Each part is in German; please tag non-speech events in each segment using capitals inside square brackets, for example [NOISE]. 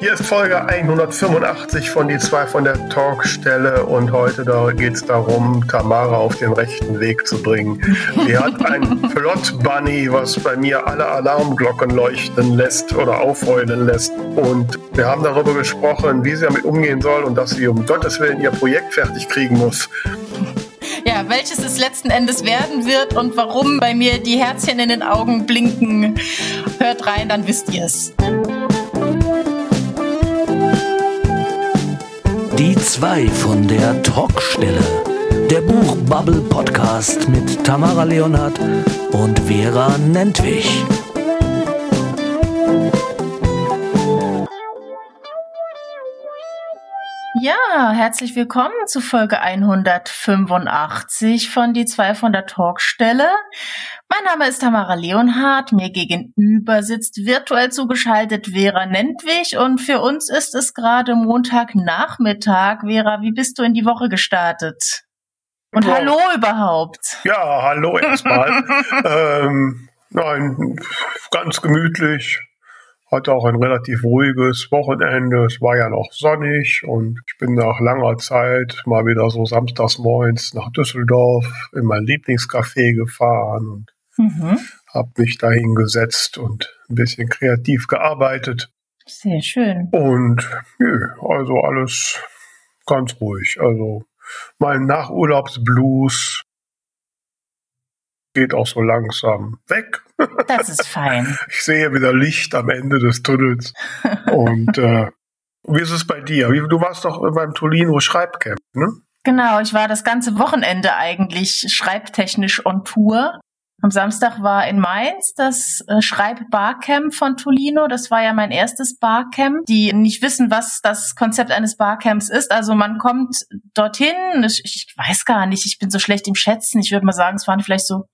Hier ist Folge 185 von die zwei von der Talkstelle und heute da geht es darum, Tamara auf den rechten Weg zu bringen. Sie hat ein [LAUGHS] Plot Bunny, was bei mir alle Alarmglocken leuchten lässt oder aufheulen lässt. Und wir haben darüber gesprochen, wie sie damit umgehen soll und dass sie um Gottes Willen ihr Projekt fertig kriegen muss. Ja, welches es letzten Endes werden wird und warum bei mir die Herzchen in den Augen blinken. Hört rein, dann wisst ihr es. Zwei von der Talkstelle. Der Buchbubble Podcast mit Tamara Leonhardt und Vera Nentwich. Ja, herzlich willkommen zu Folge 185 von Die zwei von der Talkstelle. Mein Name ist Tamara Leonhardt. Mir gegenüber sitzt virtuell zugeschaltet Vera Nentwich und für uns ist es gerade Montagnachmittag. Vera, wie bist du in die Woche gestartet? Und ja. hallo überhaupt. Ja, hallo erstmal. [LAUGHS] ähm, nein, ganz gemütlich. Hatte auch ein relativ ruhiges Wochenende. Es war ja noch sonnig und ich bin nach langer Zeit mal wieder so samstags morgens nach Düsseldorf in mein Lieblingscafé gefahren und Mhm. Habe mich da hingesetzt und ein bisschen kreativ gearbeitet. Sehr schön. Und nö, also alles ganz ruhig. Also mein Nachurlaubsblues geht auch so langsam weg. Das ist fein. Ich sehe wieder Licht am Ende des Tunnels. Und äh, wie ist es bei dir? Du warst doch beim Tolino Schreibcamp, ne? Genau, ich war das ganze Wochenende eigentlich schreibtechnisch on Tour. Am Samstag war in Mainz das äh, Schreib-Barcamp von Tolino. Das war ja mein erstes Barcamp, die nicht wissen, was das Konzept eines Barcamps ist. Also man kommt dorthin, ich, ich weiß gar nicht, ich bin so schlecht im Schätzen. Ich würde mal sagen, es waren vielleicht so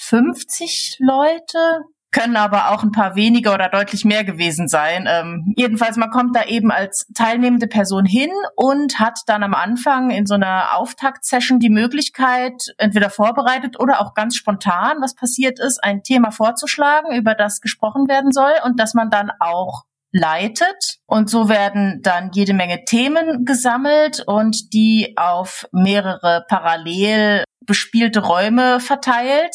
50 Leute, können aber auch ein paar weniger oder deutlich mehr gewesen sein. Ähm, jedenfalls, man kommt da eben als teilnehmende Person hin und hat dann am Anfang in so einer Auftaktsession die Möglichkeit, entweder vorbereitet oder auch ganz spontan, was passiert ist, ein Thema vorzuschlagen, über das gesprochen werden soll und dass man dann auch leitet. Und so werden dann jede Menge Themen gesammelt und die auf mehrere parallel bespielte Räume verteilt.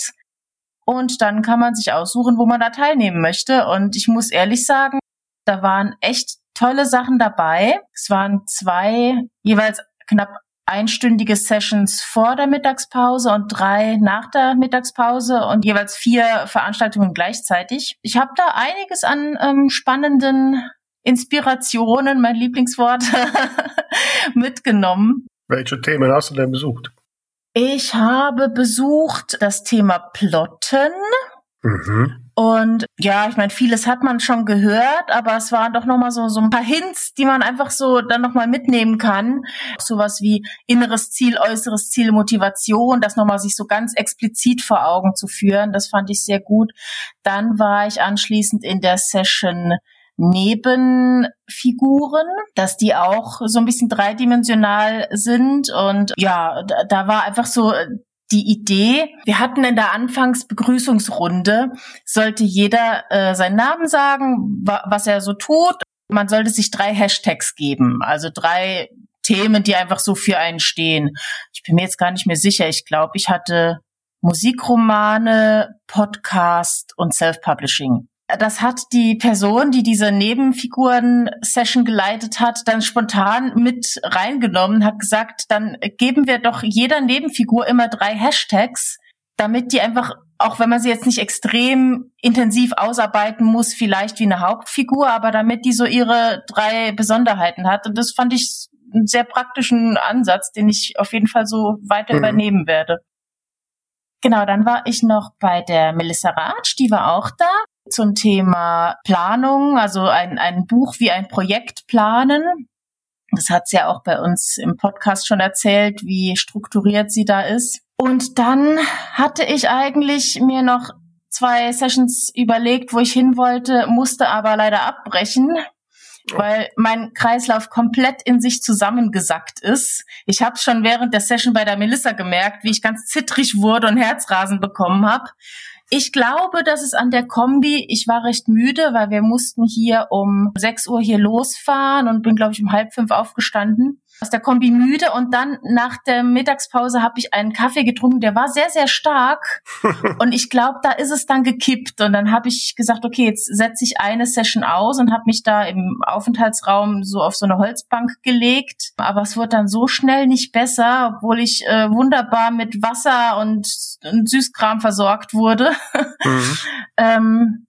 Und dann kann man sich aussuchen, wo man da teilnehmen möchte. Und ich muss ehrlich sagen, da waren echt tolle Sachen dabei. Es waren zwei, jeweils knapp einstündige Sessions vor der Mittagspause und drei nach der Mittagspause und jeweils vier Veranstaltungen gleichzeitig. Ich habe da einiges an ähm, spannenden Inspirationen, mein Lieblingswort, [LAUGHS] mitgenommen. Welche Themen hast du denn besucht? Ich habe besucht das Thema Plotten. Mhm. Und ja, ich meine, vieles hat man schon gehört, aber es waren doch nochmal so, so ein paar Hints, die man einfach so dann nochmal mitnehmen kann. Sowas wie inneres Ziel, äußeres Ziel, Motivation, das nochmal sich so ganz explizit vor Augen zu führen. Das fand ich sehr gut. Dann war ich anschließend in der Session Nebenfiguren, dass die auch so ein bisschen dreidimensional sind. Und ja, da, da war einfach so äh, die Idee, wir hatten in der Anfangsbegrüßungsrunde, sollte jeder äh, seinen Namen sagen, wa was er so tut. Man sollte sich drei Hashtags geben, also drei Themen, die einfach so für einen stehen. Ich bin mir jetzt gar nicht mehr sicher. Ich glaube, ich hatte Musikromane, Podcast und Self-Publishing das hat die Person, die diese Nebenfiguren-Session geleitet hat, dann spontan mit reingenommen, hat gesagt, dann geben wir doch jeder Nebenfigur immer drei Hashtags, damit die einfach, auch wenn man sie jetzt nicht extrem intensiv ausarbeiten muss, vielleicht wie eine Hauptfigur, aber damit die so ihre drei Besonderheiten hat. Und das fand ich einen sehr praktischen Ansatz, den ich auf jeden Fall so weiter mhm. übernehmen werde. Genau, dann war ich noch bei der Melissa Ratsch, die war auch da zum Thema Planung, also ein, ein Buch wie ein Projekt planen. Das hat sie ja auch bei uns im Podcast schon erzählt, wie strukturiert sie da ist. Und dann hatte ich eigentlich mir noch zwei Sessions überlegt, wo ich hin wollte, musste aber leider abbrechen, weil mein Kreislauf komplett in sich zusammengesackt ist. Ich habe schon während der Session bei der Melissa gemerkt, wie ich ganz zittrig wurde und Herzrasen bekommen habe Ich glaube, dass es an der Kombi, ich war recht müde, weil wir mussten hier um 6 Uhr hier losfahren und bin, glaube ich, um halb fünf aufgestanden aus der Kombi müde und dann nach der Mittagspause habe ich einen Kaffee getrunken, der war sehr, sehr stark [LAUGHS] und ich glaube, da ist es dann gekippt und dann habe ich gesagt, okay, jetzt setze ich eine Session aus und habe mich da im Aufenthaltsraum so auf so eine Holzbank gelegt, aber es wurde dann so schnell nicht besser, obwohl ich äh, wunderbar mit Wasser und, und Süßkram versorgt wurde. Mhm. [LAUGHS] ähm,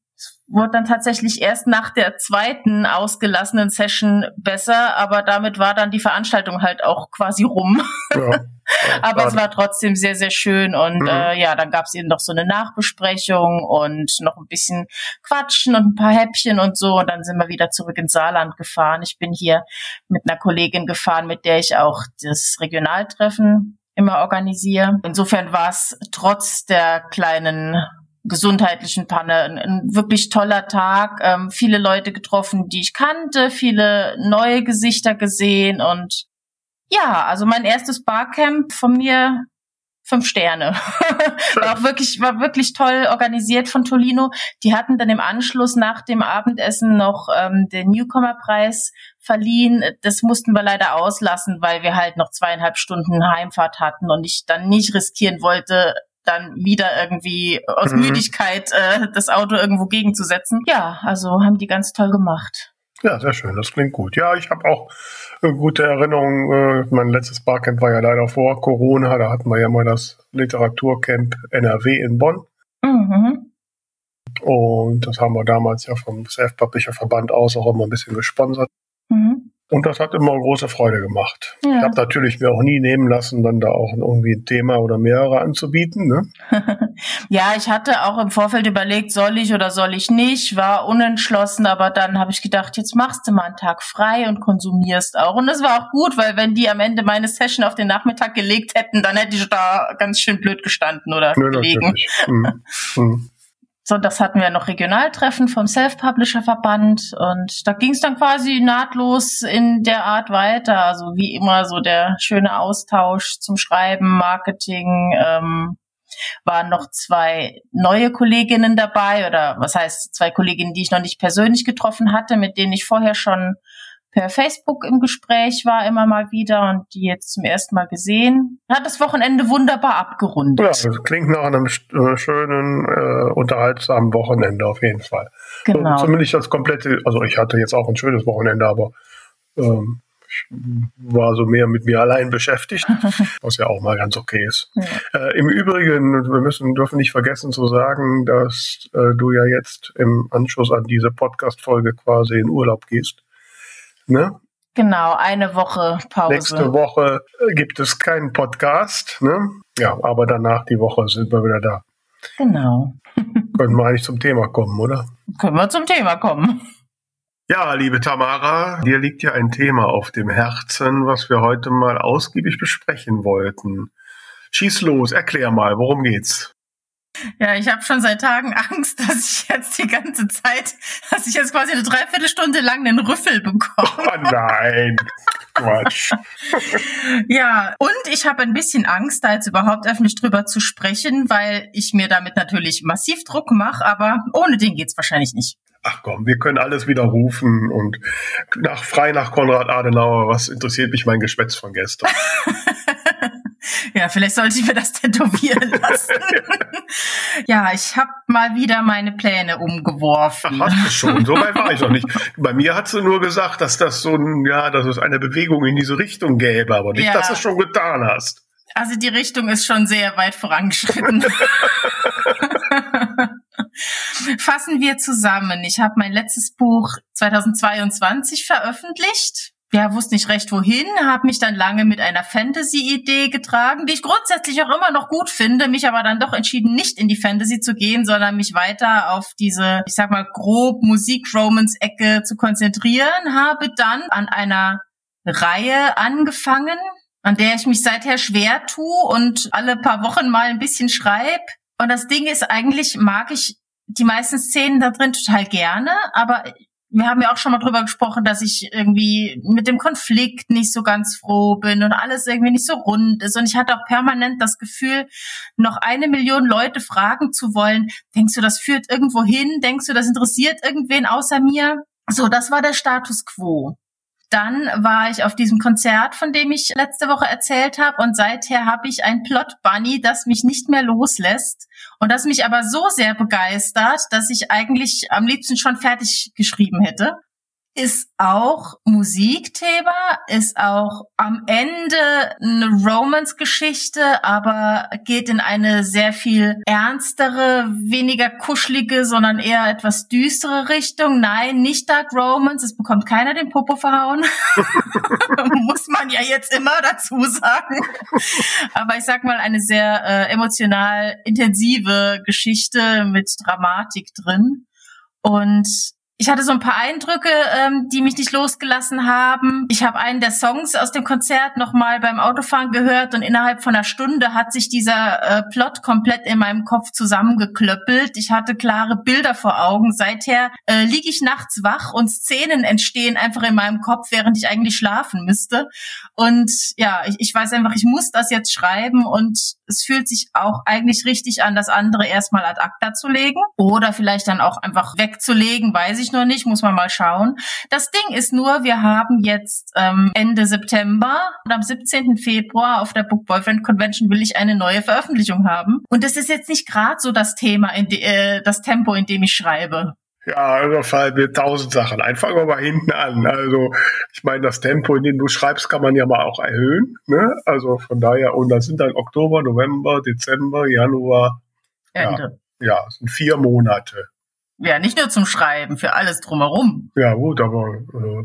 wurde dann tatsächlich erst nach der zweiten ausgelassenen Session besser, aber damit war dann die Veranstaltung halt auch quasi rum. Ja, [LAUGHS] aber es war trotzdem sehr, sehr schön und mhm. äh, ja, dann gab es eben noch so eine Nachbesprechung und noch ein bisschen Quatschen und ein paar Häppchen und so und dann sind wir wieder zurück ins Saarland gefahren. Ich bin hier mit einer Kollegin gefahren, mit der ich auch das Regionaltreffen immer organisiere. Insofern war es trotz der kleinen gesundheitlichen Panne. Ein, ein wirklich toller Tag, ähm, viele Leute getroffen, die ich kannte, viele neue Gesichter gesehen und ja, also mein erstes Barcamp von mir fünf Sterne. [LAUGHS] war auch wirklich, war wirklich toll organisiert von Tolino. Die hatten dann im Anschluss nach dem Abendessen noch ähm, den Newcomer-Preis verliehen. Das mussten wir leider auslassen, weil wir halt noch zweieinhalb Stunden Heimfahrt hatten und ich dann nicht riskieren wollte, dann wieder irgendwie aus mhm. Müdigkeit äh, das Auto irgendwo gegenzusetzen. Ja, also haben die ganz toll gemacht. Ja, sehr schön. Das klingt gut. Ja, ich habe auch äh, gute Erinnerungen. Äh, mein letztes Barcamp war ja leider vor Corona. Da hatten wir ja mal das Literaturcamp NRW in Bonn. Mhm. Und das haben wir damals ja vom Self-Publisher Verband aus auch immer ein bisschen gesponsert. Mhm. Und das hat immer große Freude gemacht. Ja. Ich habe natürlich mir auch nie nehmen lassen, dann da auch irgendwie ein Thema oder mehrere anzubieten. Ne? [LAUGHS] ja, ich hatte auch im Vorfeld überlegt, soll ich oder soll ich nicht, war unentschlossen, aber dann habe ich gedacht, jetzt machst du mal einen Tag frei und konsumierst auch. Und das war auch gut, weil wenn die am Ende meine Session auf den Nachmittag gelegt hätten, dann hätte ich da ganz schön blöd gestanden oder Nö, gelegen. Mhm. [LAUGHS] Mhm. Sonntags hatten wir noch Regionaltreffen vom Self-Publisher-Verband und da ging es dann quasi nahtlos in der Art weiter. Also wie immer so der schöne Austausch zum Schreiben, Marketing. Ähm, waren noch zwei neue Kolleginnen dabei oder was heißt zwei Kolleginnen, die ich noch nicht persönlich getroffen hatte, mit denen ich vorher schon per Facebook im Gespräch war immer mal wieder und die jetzt zum ersten Mal gesehen. Hat das Wochenende wunderbar abgerundet. Ja, das klingt nach einem äh, schönen, äh, unterhaltsamen Wochenende auf jeden Fall. Genau. So, zumindest das komplette, also ich hatte jetzt auch ein schönes Wochenende, aber ähm, ich war so mehr mit mir allein beschäftigt, [LAUGHS] was ja auch mal ganz okay ist. Ja. Äh, Im Übrigen, wir müssen, dürfen nicht vergessen zu sagen, dass äh, du ja jetzt im Anschluss an diese Podcast-Folge quasi in Urlaub gehst. Ne? Genau, eine Woche Pause. Nächste Woche äh, gibt es keinen Podcast, ne? Ja, aber danach die Woche sind wir wieder da. Genau. [LAUGHS] Können wir eigentlich zum Thema kommen, oder? Können wir zum Thema kommen. Ja, liebe Tamara, dir liegt ja ein Thema auf dem Herzen, was wir heute mal ausgiebig besprechen wollten. Schieß los, erklär mal, worum geht's? Ja, ich habe schon seit Tagen [LAUGHS] Angst, dass ich jetzt die ganze Zeit, dass ich jetzt quasi eine Dreiviertelstunde lang einen Rüffel bekomme. Oh nein, Quatsch. [LAUGHS] ja, und ich habe ein bisschen Angst, da jetzt überhaupt öffentlich drüber zu sprechen, weil ich mir damit natürlich massiv Druck mache, aber ohne den geht's wahrscheinlich nicht. Ach komm, wir können alles widerrufen und nach frei nach Konrad Adenauer, was interessiert mich mein Geschwätz von gestern? [LAUGHS] Ja, vielleicht sollte ich mir das [LAUGHS] tätowieren lassen. [LAUGHS] ja, ich habe mal wieder meine Pläne umgeworfen. Ach, hast du schon. So weit war ich noch nicht. Bei mir hat sie nur gesagt, dass das so ein, ja, dass es eine Bewegung in diese Richtung gäbe, aber nicht, ja. dass du es schon getan hast. Also die Richtung ist schon sehr weit vorangeschritten. [LAUGHS] Fassen wir zusammen. Ich habe mein letztes Buch 2022 veröffentlicht ja, wusste nicht recht wohin, habe mich dann lange mit einer Fantasy-Idee getragen, die ich grundsätzlich auch immer noch gut finde, mich aber dann doch entschieden, nicht in die Fantasy zu gehen, sondern mich weiter auf diese, ich sag mal, grob Musik-Romance-Ecke zu konzentrieren, habe dann an einer Reihe angefangen, an der ich mich seither schwer tue und alle paar Wochen mal ein bisschen schreibe. Und das Ding ist eigentlich, mag ich die meisten Szenen da drin total gerne, aber wir haben ja auch schon mal drüber gesprochen, dass ich irgendwie mit dem Konflikt nicht so ganz froh bin und alles irgendwie nicht so rund ist. Und ich hatte auch permanent das Gefühl, noch eine Million Leute fragen zu wollen. Denkst du, das führt irgendwo hin? Denkst du, das interessiert irgendwen außer mir? So, das war der Status quo. Dann war ich auf diesem Konzert, von dem ich letzte Woche erzählt habe, und seither habe ich ein Plot Bunny, das mich nicht mehr loslässt und das mich aber so sehr begeistert, dass ich eigentlich am liebsten schon fertig geschrieben hätte ist auch Musikthema, ist auch am Ende eine Romance-Geschichte, aber geht in eine sehr viel ernstere, weniger kuschelige, sondern eher etwas düstere Richtung. Nein, nicht Dark Romance, es bekommt keiner den Popo verhauen. [LAUGHS] Muss man ja jetzt immer dazu sagen. Aber ich sag mal, eine sehr äh, emotional intensive Geschichte mit Dramatik drin. Und ich hatte so ein paar Eindrücke, ähm, die mich nicht losgelassen haben. Ich habe einen der Songs aus dem Konzert nochmal beim Autofahren gehört und innerhalb von einer Stunde hat sich dieser äh, Plot komplett in meinem Kopf zusammengeklöppelt. Ich hatte klare Bilder vor Augen. Seither äh, liege ich nachts wach und Szenen entstehen einfach in meinem Kopf, während ich eigentlich schlafen müsste. Und ja, ich, ich weiß einfach, ich muss das jetzt schreiben und es fühlt sich auch eigentlich richtig an, das andere erstmal ad acta zu legen oder vielleicht dann auch einfach wegzulegen, weiß ich noch nicht, muss man mal schauen. Das Ding ist nur, wir haben jetzt ähm, Ende September und am 17. Februar auf der Book Boyfriend Convention will ich eine neue Veröffentlichung haben. Und das ist jetzt nicht gerade so das Thema, in de, äh, das Tempo, in dem ich schreibe. Ja, also fallen mir tausend Sachen ein. Fangen wir mal hinten an. Also, ich meine, das Tempo, in dem du schreibst, kann man ja mal auch erhöhen. Ne? Also von daher, und das sind dann Oktober, November, Dezember, Januar. Ende. Ja, ja, sind vier Monate. Ja, nicht nur zum Schreiben, für alles drumherum. Ja, gut, aber äh,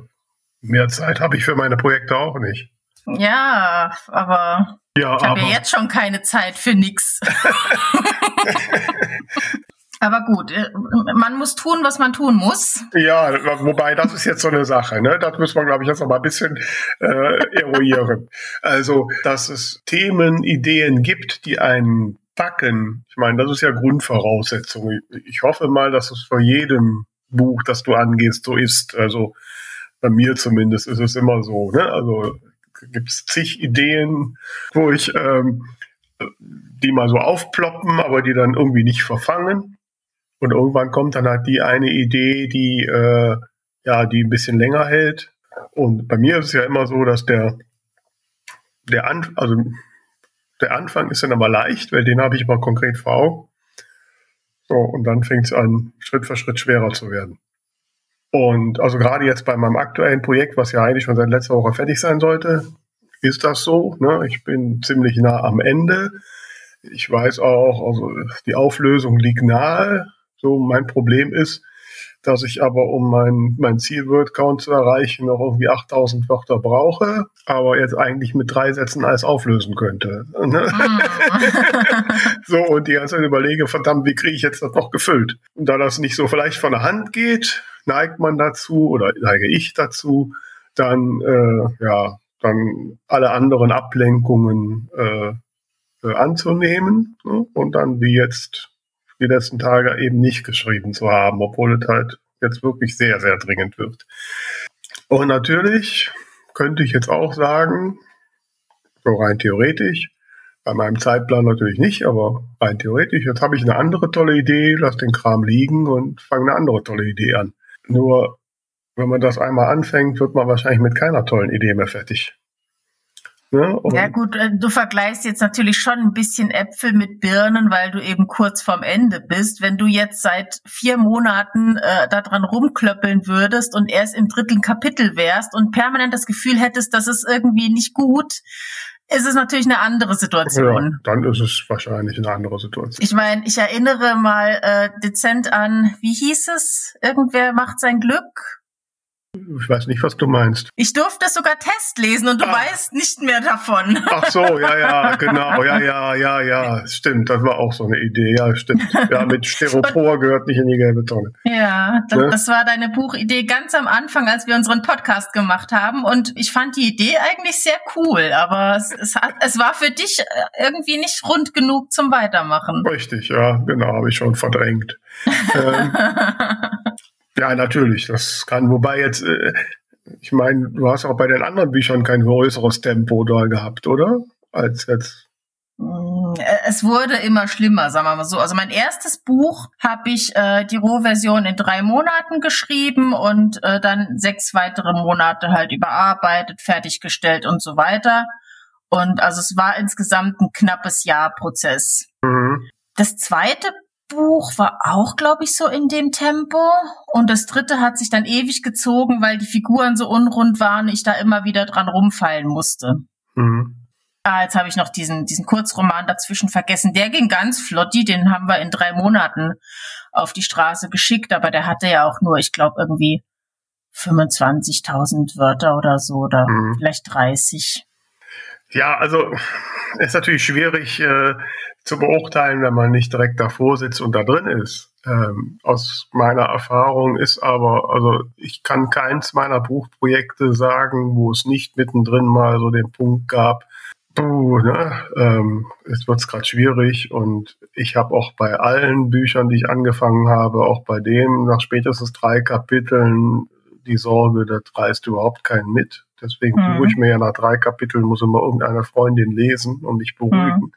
mehr Zeit habe ich für meine Projekte auch nicht. Ja, aber ja, ich habe ja jetzt schon keine Zeit für nix. [LAUGHS] [LAUGHS] Aber gut, äh, man muss tun, was man tun muss. Ja, wobei das ist jetzt so eine Sache. Ne? Das muss man, glaube ich, jetzt noch mal ein bisschen äh, eruieren. Also, dass es Themen, Ideen gibt, die einen packen. Ich meine, das ist ja Grundvoraussetzung. Ich hoffe mal, dass es vor jedem Buch, das du angehst, so ist. Also bei mir zumindest ist es immer so. Ne? Also gibt es zig Ideen, wo ich ähm, die mal so aufploppen, aber die dann irgendwie nicht verfangen. Und irgendwann kommt dann halt die eine Idee, die, äh, ja, die ein bisschen länger hält. Und bei mir ist es ja immer so, dass der, der, An also der Anfang ist dann aber leicht, weil den habe ich mal konkret vor Augen. So, und dann fängt es an, Schritt für Schritt schwerer zu werden. Und also gerade jetzt bei meinem aktuellen Projekt, was ja eigentlich schon seit letzter Woche fertig sein sollte, ist das so. Ne? Ich bin ziemlich nah am Ende. Ich weiß auch, also die Auflösung liegt nahe. So, mein Problem ist, dass ich aber, um mein, mein Ziel-Word-Count zu erreichen, noch irgendwie 8000 Wörter brauche, aber jetzt eigentlich mit drei Sätzen alles auflösen könnte. Ne? Mm. [LAUGHS] so, und die ganze Zeit überlege, verdammt, wie kriege ich jetzt das noch gefüllt? Und da das nicht so vielleicht von der Hand geht, neigt man dazu oder neige ich dazu, dann, äh, ja, dann alle anderen Ablenkungen äh, äh, anzunehmen ne? und dann wie jetzt die letzten Tage eben nicht geschrieben zu haben, obwohl es halt jetzt wirklich sehr, sehr dringend wird. Und natürlich könnte ich jetzt auch sagen, so rein theoretisch, bei meinem Zeitplan natürlich nicht, aber rein theoretisch, jetzt habe ich eine andere tolle Idee, lass den Kram liegen und fange eine andere tolle Idee an. Nur, wenn man das einmal anfängt, wird man wahrscheinlich mit keiner tollen Idee mehr fertig. Ne? Ja gut, äh, du vergleichst jetzt natürlich schon ein bisschen Äpfel mit Birnen, weil du eben kurz vorm Ende bist. Wenn du jetzt seit vier Monaten äh, daran rumklöppeln würdest und erst im dritten Kapitel wärst und permanent das Gefühl hättest, dass es irgendwie nicht gut, ist es natürlich eine andere Situation. Ja, dann ist es wahrscheinlich eine andere Situation. Ich meine, ich erinnere mal äh, dezent an, wie hieß es? Irgendwer macht sein Glück ich weiß nicht, was du meinst. Ich durfte sogar Test lesen und du ah. weißt nicht mehr davon. Ach so, ja, ja, genau. Ja, ja, ja, ja. Stimmt, das war auch so eine Idee. Ja, stimmt. Ja, mit Styropor gehört nicht in die gelbe Tonne. Ja, das, ne? das war deine Buchidee ganz am Anfang, als wir unseren Podcast gemacht haben. Und ich fand die Idee eigentlich sehr cool, aber es, es, hat, es war für dich äh, irgendwie nicht rund genug zum Weitermachen. Richtig, ja, genau, habe ich schon verdrängt. ähm, [LAUGHS] Ja, natürlich, das kann. Wobei jetzt, äh, ich meine, du hast auch bei den anderen Büchern kein größeres Tempo da gehabt, oder? Als jetzt. Mm, es wurde immer schlimmer, sagen wir mal so. Also mein erstes Buch habe ich äh, die Rohversion in drei Monaten geschrieben und äh, dann sechs weitere Monate halt überarbeitet, fertiggestellt und so weiter. Und also es war insgesamt ein knappes Jahr Prozess. Mhm. Das zweite Buch war auch, glaube ich, so in dem Tempo. Und das dritte hat sich dann ewig gezogen, weil die Figuren so unrund waren, ich da immer wieder dran rumfallen musste. Mhm. Ah, jetzt habe ich noch diesen, diesen Kurzroman dazwischen vergessen. Der ging ganz flotti, den haben wir in drei Monaten auf die Straße geschickt, aber der hatte ja auch nur, ich glaube, irgendwie 25.000 Wörter oder so oder mhm. vielleicht 30. Ja, also ist natürlich schwierig äh, zu beurteilen, wenn man nicht direkt davor sitzt und da drin ist. Ähm, aus meiner Erfahrung ist aber, also ich kann keins meiner Buchprojekte sagen, wo es nicht mittendrin mal so den Punkt gab, puh, ne, ähm, es wird gerade schwierig und ich habe auch bei allen Büchern, die ich angefangen habe, auch bei dem nach spätestens drei Kapiteln die Sorge, da reißt überhaupt keinen mit. Deswegen mhm. suche ich mir ja nach drei Kapiteln, muss immer irgendeine Freundin lesen und mich beruhigen. Mhm.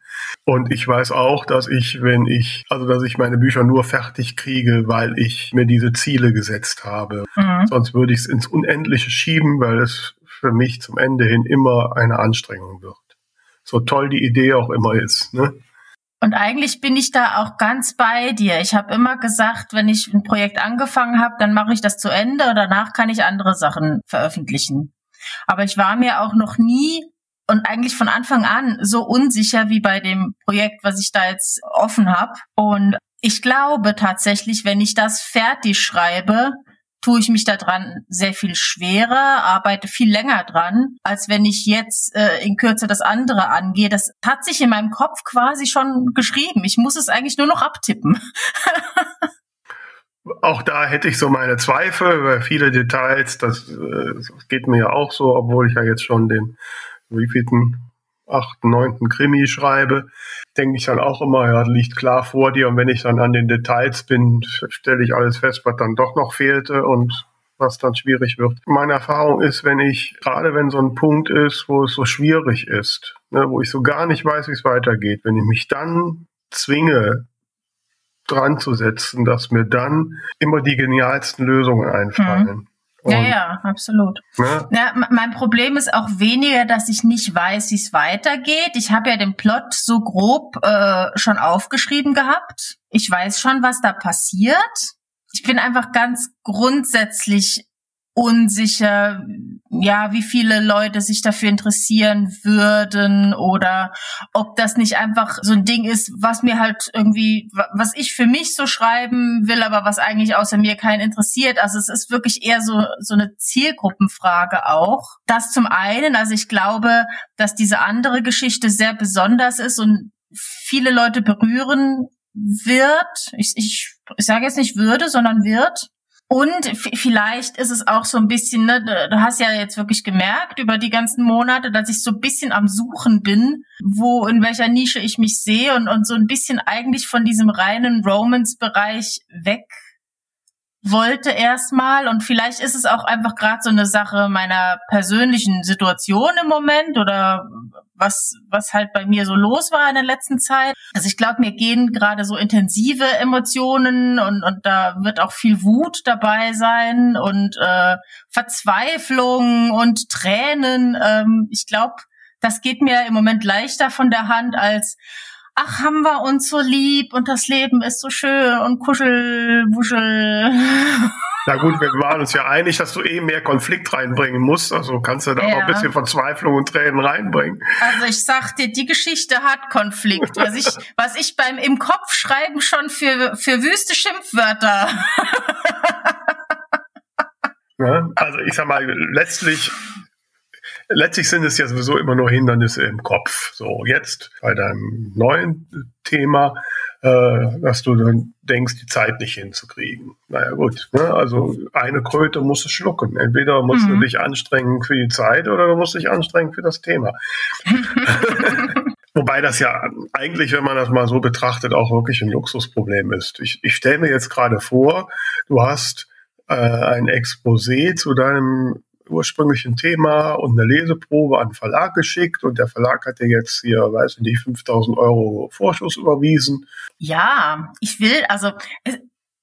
Und ich weiß auch, dass ich, wenn ich, also dass ich meine Bücher nur fertig kriege, weil ich mir diese Ziele gesetzt habe. Mhm. Sonst würde ich es ins Unendliche schieben, weil es für mich zum Ende hin immer eine Anstrengung wird. So toll die Idee auch immer ist. Ne? Und eigentlich bin ich da auch ganz bei dir. Ich habe immer gesagt, wenn ich ein Projekt angefangen habe, dann mache ich das zu Ende und danach kann ich andere Sachen veröffentlichen. Aber ich war mir auch noch nie und eigentlich von Anfang an so unsicher wie bei dem Projekt, was ich da jetzt offen habe. Und ich glaube tatsächlich, wenn ich das fertig schreibe, tue ich mich daran sehr viel schwerer, arbeite viel länger dran, als wenn ich jetzt äh, in Kürze das andere angehe. Das hat sich in meinem Kopf quasi schon geschrieben. Ich muss es eigentlich nur noch abtippen. [LAUGHS] auch da hätte ich so meine Zweifel, weil viele Details, das, äh, das geht mir ja auch so, obwohl ich ja jetzt schon den wievielten achten, neunten Krimi schreibe, denke ich dann auch immer, ja, liegt klar vor dir. Und wenn ich dann an den Details bin, stelle ich alles fest, was dann doch noch fehlte und was dann schwierig wird. Meine Erfahrung ist, wenn ich, gerade wenn so ein Punkt ist, wo es so schwierig ist, ne, wo ich so gar nicht weiß, wie es weitergeht, wenn ich mich dann zwinge, dran zu setzen, dass mir dann immer die genialsten Lösungen einfallen. Mhm. Und, ja, ja, absolut. Ne? Ja, mein Problem ist auch weniger, dass ich nicht weiß, wie es weitergeht. Ich habe ja den Plot so grob äh, schon aufgeschrieben gehabt. Ich weiß schon, was da passiert. Ich bin einfach ganz grundsätzlich unsicher, ja, wie viele Leute sich dafür interessieren würden oder ob das nicht einfach so ein Ding ist, was mir halt irgendwie, was ich für mich so schreiben will, aber was eigentlich außer mir keinen interessiert. Also es ist wirklich eher so, so eine Zielgruppenfrage auch. Das zum einen, also ich glaube, dass diese andere Geschichte sehr besonders ist und viele Leute berühren wird. Ich, ich, ich sage jetzt nicht würde, sondern wird. Und vielleicht ist es auch so ein bisschen, ne, du hast ja jetzt wirklich gemerkt über die ganzen Monate, dass ich so ein bisschen am Suchen bin, wo, in welcher Nische ich mich sehe und, und so ein bisschen eigentlich von diesem reinen Romance-Bereich weg wollte erstmal und vielleicht ist es auch einfach gerade so eine Sache meiner persönlichen Situation im Moment oder was was halt bei mir so los war in der letzten Zeit. Also ich glaube, mir gehen gerade so intensive Emotionen und und da wird auch viel Wut dabei sein und äh, Verzweiflung und Tränen. Ähm, ich glaube, das geht mir im Moment leichter von der Hand als ach, haben wir uns so lieb und das Leben ist so schön und kuschel, wuschel. Na gut, wir waren uns ja einig, dass du eh mehr Konflikt reinbringen musst. Also kannst du da ja. auch ein bisschen Verzweiflung und Tränen reinbringen. Also ich sag dir, die Geschichte hat Konflikt. Was ich, was ich beim im Kopf schreiben schon für, für wüste Schimpfwörter. Ja, also ich sag mal, letztlich letztlich sind es ja sowieso immer nur Hindernisse im Kopf. So, jetzt bei deinem neuen Thema, äh, dass du dann denkst, die Zeit nicht hinzukriegen. Naja, gut. Ne? Also eine Kröte musst du schlucken. Entweder musst mhm. du dich anstrengen für die Zeit oder du musst dich anstrengen für das Thema. [LAUGHS] Wobei das ja eigentlich, wenn man das mal so betrachtet, auch wirklich ein Luxusproblem ist. Ich, ich stelle mir jetzt gerade vor, du hast äh, ein Exposé zu deinem ursprünglichen Thema und eine Leseprobe an den Verlag geschickt und der Verlag hat dir jetzt hier, weiß ich nicht, 5000 Euro Vorschuss überwiesen. Ja, ich will, also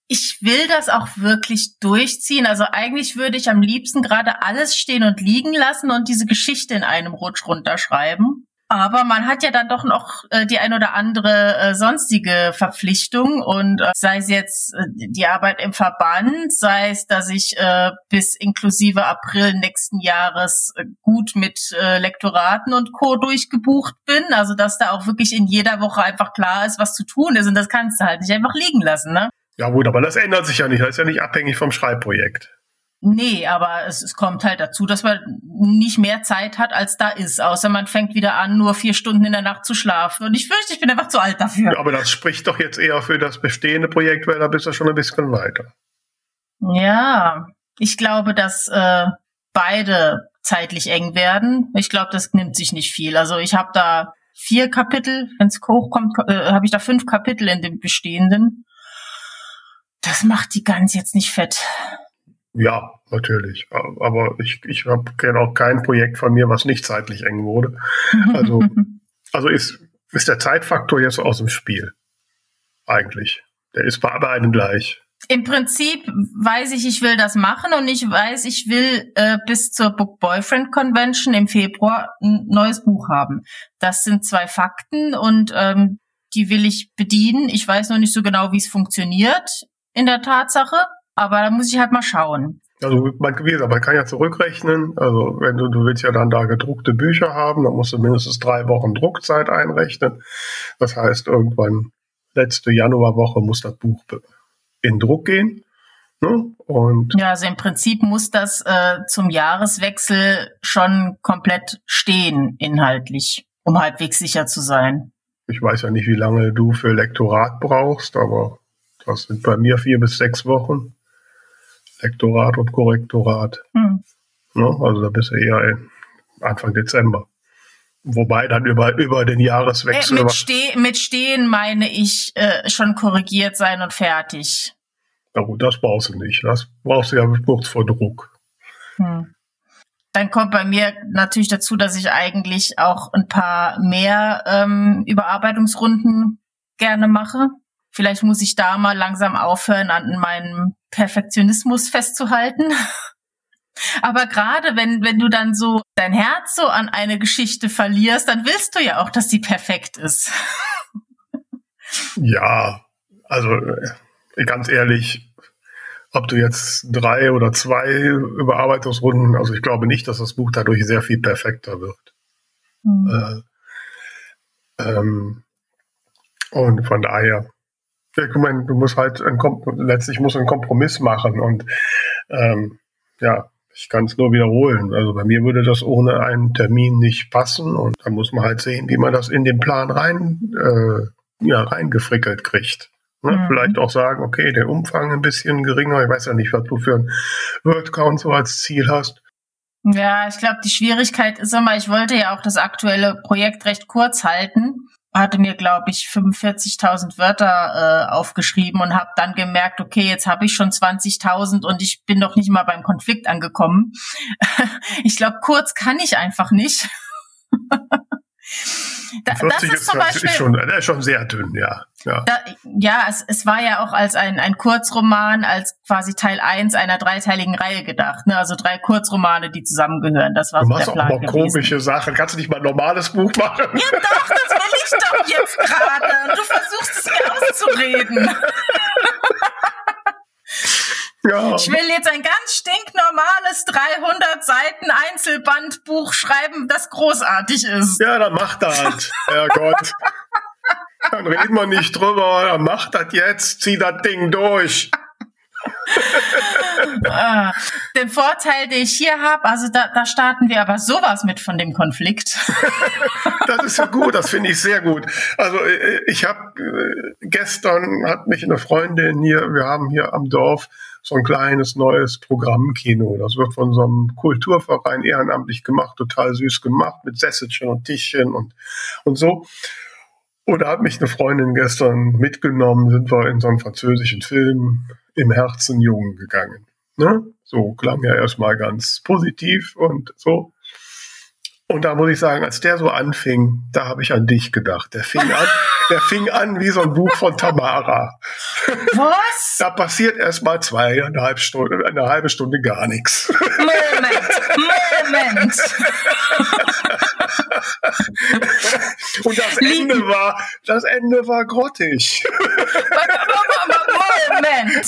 ich will das auch wirklich durchziehen. Also eigentlich würde ich am liebsten gerade alles stehen und liegen lassen und diese Geschichte in einem Rutsch runterschreiben. Aber man hat ja dann doch noch äh, die ein oder andere äh, sonstige Verpflichtung und äh, sei es jetzt äh, die Arbeit im Verband, sei es, dass ich äh, bis inklusive April nächsten Jahres äh, gut mit äh, Lektoraten und Co. durchgebucht bin. Also dass da auch wirklich in jeder Woche einfach klar ist, was zu tun ist und das kannst du halt nicht einfach liegen lassen, ne? Ja gut, aber das ändert sich ja nicht. Das ist ja nicht abhängig vom Schreibprojekt. Nee, aber es, es kommt halt dazu, dass man nicht mehr Zeit hat, als da ist. Außer man fängt wieder an, nur vier Stunden in der Nacht zu schlafen. Und ich fürchte, ich bin einfach zu alt dafür. Ja, aber das spricht doch jetzt eher für das bestehende Projekt, weil da bist du schon ein bisschen weiter. Ja, ich glaube, dass äh, beide zeitlich eng werden. Ich glaube, das nimmt sich nicht viel. Also ich habe da vier Kapitel, wenn es hochkommt, äh, habe ich da fünf Kapitel in dem bestehenden. Das macht die ganz jetzt nicht fett. Ja, natürlich. Aber ich, ich kenne auch kein Projekt von mir, was nicht zeitlich eng wurde. [LAUGHS] Also, also ist, ist der Zeitfaktor jetzt aus dem Spiel. Eigentlich. Der ist bei beiden gleich. Im Prinzip weiß ich, ich will das machen und ich weiß, ich will äh, bis zur Book Boyfriend Convention im Februar ein neues Buch haben. Das sind zwei Fakten und ähm, die will ich bedienen. Ich weiß noch nicht so genau, wie es funktioniert in der Tatsache. Aber da muss ich halt mal schauen. Also man, wie gesagt, man kann ja zurückrechnen. Also wenn du, du willst ja dann da gedruckte Bücher haben, dann musst du mindestens drei Wochen Druckzeit einrechnen. Das heißt, irgendwann letzte Januarwoche muss das Buch in Druck gehen. Ne? Und ja, also im Prinzip muss das äh, zum Jahreswechsel schon komplett stehen, inhaltlich, um halbwegs sicher zu sein. Ich weiß ja nicht, wie lange du für Lektorat brauchst, aber das sind bei mir vier bis sechs Wochen. Lektorat und Korrektorat. Hm. Ne? Also da bist du eher Anfang Dezember. Wobei dann über, über den Jahreswechsel. Äh, mit, Ste mit Stehen meine ich äh, schon korrigiert sein und fertig. Na gut, das brauchst du nicht. Das brauchst du ja kurz vor Druck. Hm. Dann kommt bei mir natürlich dazu, dass ich eigentlich auch ein paar mehr ähm, Überarbeitungsrunden gerne mache. Vielleicht muss ich da mal langsam aufhören, an meinem Perfektionismus festzuhalten. [LAUGHS] Aber gerade wenn, wenn du dann so dein Herz so an eine Geschichte verlierst, dann willst du ja auch, dass sie perfekt ist. Ja, also äh, ganz ehrlich, ob du jetzt drei oder zwei Überarbeitungsrunden, also ich glaube nicht, dass das Buch dadurch sehr viel perfekter wird. Mhm. Äh, ähm, und von daher, ich meine, du musst halt ein letztlich musst einen Kompromiss machen und ähm, ja, ich kann es nur wiederholen. Also bei mir würde das ohne einen Termin nicht passen und da muss man halt sehen, wie man das in den Plan rein, äh, ja, reingefrickelt kriegt. Ne? Mhm. Vielleicht auch sagen, okay, der Umfang ein bisschen geringer. Ich weiß ja nicht, was du für ein Wordcount so als Ziel hast. Ja, ich glaube, die Schwierigkeit ist immer, ich wollte ja auch das aktuelle Projekt recht kurz halten hatte mir, glaube ich, 45.000 Wörter äh, aufgeschrieben und habe dann gemerkt, okay, jetzt habe ich schon 20.000 und ich bin noch nicht mal beim Konflikt angekommen. [LAUGHS] ich glaube, kurz kann ich einfach nicht. [LAUGHS] Da, 40 das ist, zum Beispiel, ist schon, der ist schon sehr dünn, ja. Ja, da, ja es, es war ja auch als ein, ein Kurzroman, als quasi Teil 1 einer dreiteiligen Reihe gedacht. Ne? Also drei Kurzromane, die zusammengehören. Das war du so machst der Plan auch mal komische Sachen. Kannst du nicht mal ein normales Buch machen? Ja doch, das will ich doch jetzt gerade. Du versuchst es mir auszureden. [LAUGHS] Ja. Ich will jetzt ein ganz stinknormales 300 Seiten Einzelbandbuch schreiben, das großartig ist. Ja, dann mach das. [LAUGHS] Herrgott. dann reden wir nicht drüber. Dann mach das jetzt. Zieh das Ding durch. ah, den Vorteil, den ich hier habe, also da, da starten wir aber sowas mit von dem Konflikt. [LAUGHS] das ist ja gut, das finde ich sehr gut. Also äh, ich habe äh, gestern hat mich eine Freundin hier, wir haben hier am Dorf so ein kleines neues Programmkino. Das wird von so einem Kulturverein ehrenamtlich gemacht, total süß gemacht, mit Sesselchen und Tischchen und, und so. Und da hat mich eine Freundin gestern mitgenommen, sind wir in so einen französischen Film im Herzen Jungen gegangen. Ne? So klang ja erstmal ganz positiv und so. Und da muss ich sagen, als der so anfing, da habe ich an dich gedacht. Der fing an, [LAUGHS] der fing an wie so ein Buch von Tamara. Was? Da passiert erst mal zweieinhalb Stunden, eine halbe Stunde gar nichts. Moment, Moment. Und das Ende war, das Ende war grottig. Moment.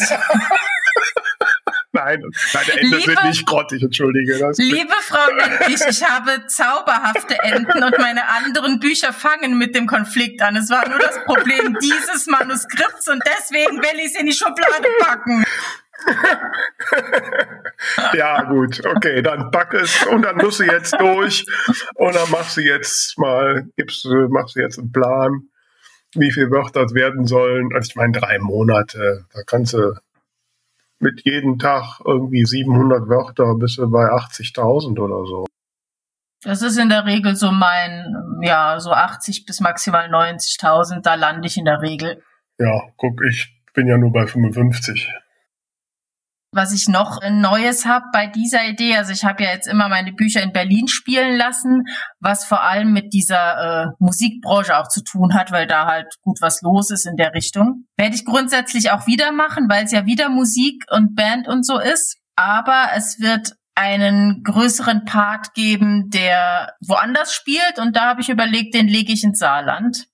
Nein, deine Enden Liebe- sind nicht grottig, entschuldige. Das Liebe Frau Lendrich, ich habe zauberhafte Enden und meine anderen Bücher fangen mit dem Konflikt an. Es war nur das Problem dieses Manuskripts und deswegen will ich es in die Schublade packen. [LAUGHS] Ja, gut, okay, dann pack es und dann musst du jetzt durch und dann machst du jetzt mal, gibst machst du jetzt einen Plan, wie viele Wörter werden sollen. Also ich meine, drei Monate, da kannst du mit jedem Tag irgendwie 700 Wörter bist du bei 80.000 oder so. Das ist in der Regel so mein, ja, so 80 bis maximal 90.000, da lande ich in der Regel. Ja, guck, ich bin ja nur bei 55. Was ich noch Neues habe bei dieser Idee, also ich habe ja jetzt immer meine Bücher in Berlin spielen lassen, was vor allem mit dieser äh, Musikbranche auch zu tun hat, weil da halt gut was los ist in der Richtung. Werde ich grundsätzlich auch wieder machen, weil es ja wieder Musik und Band und so ist. Aber es wird einen größeren Part geben, der woanders spielt und da habe ich überlegt, den lege ich ins Saarland.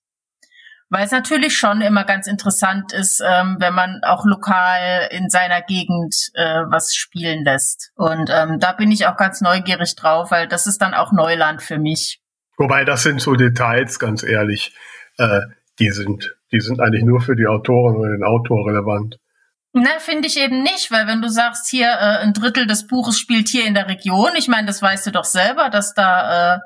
Weil es natürlich schon immer ganz interessant ist, ähm, wenn man auch lokal in seiner Gegend äh, was spielen lässt. Und ähm, da bin ich auch ganz neugierig drauf, weil das ist dann auch Neuland für mich. Wobei das sind so Details, ganz ehrlich, äh, die sind, die sind eigentlich nur für die Autoren oder den Autor relevant. Na, finde ich eben nicht, weil wenn du sagst, hier äh, ein Drittel des Buches spielt hier in der Region, ich meine, das weißt du doch selber, dass da äh,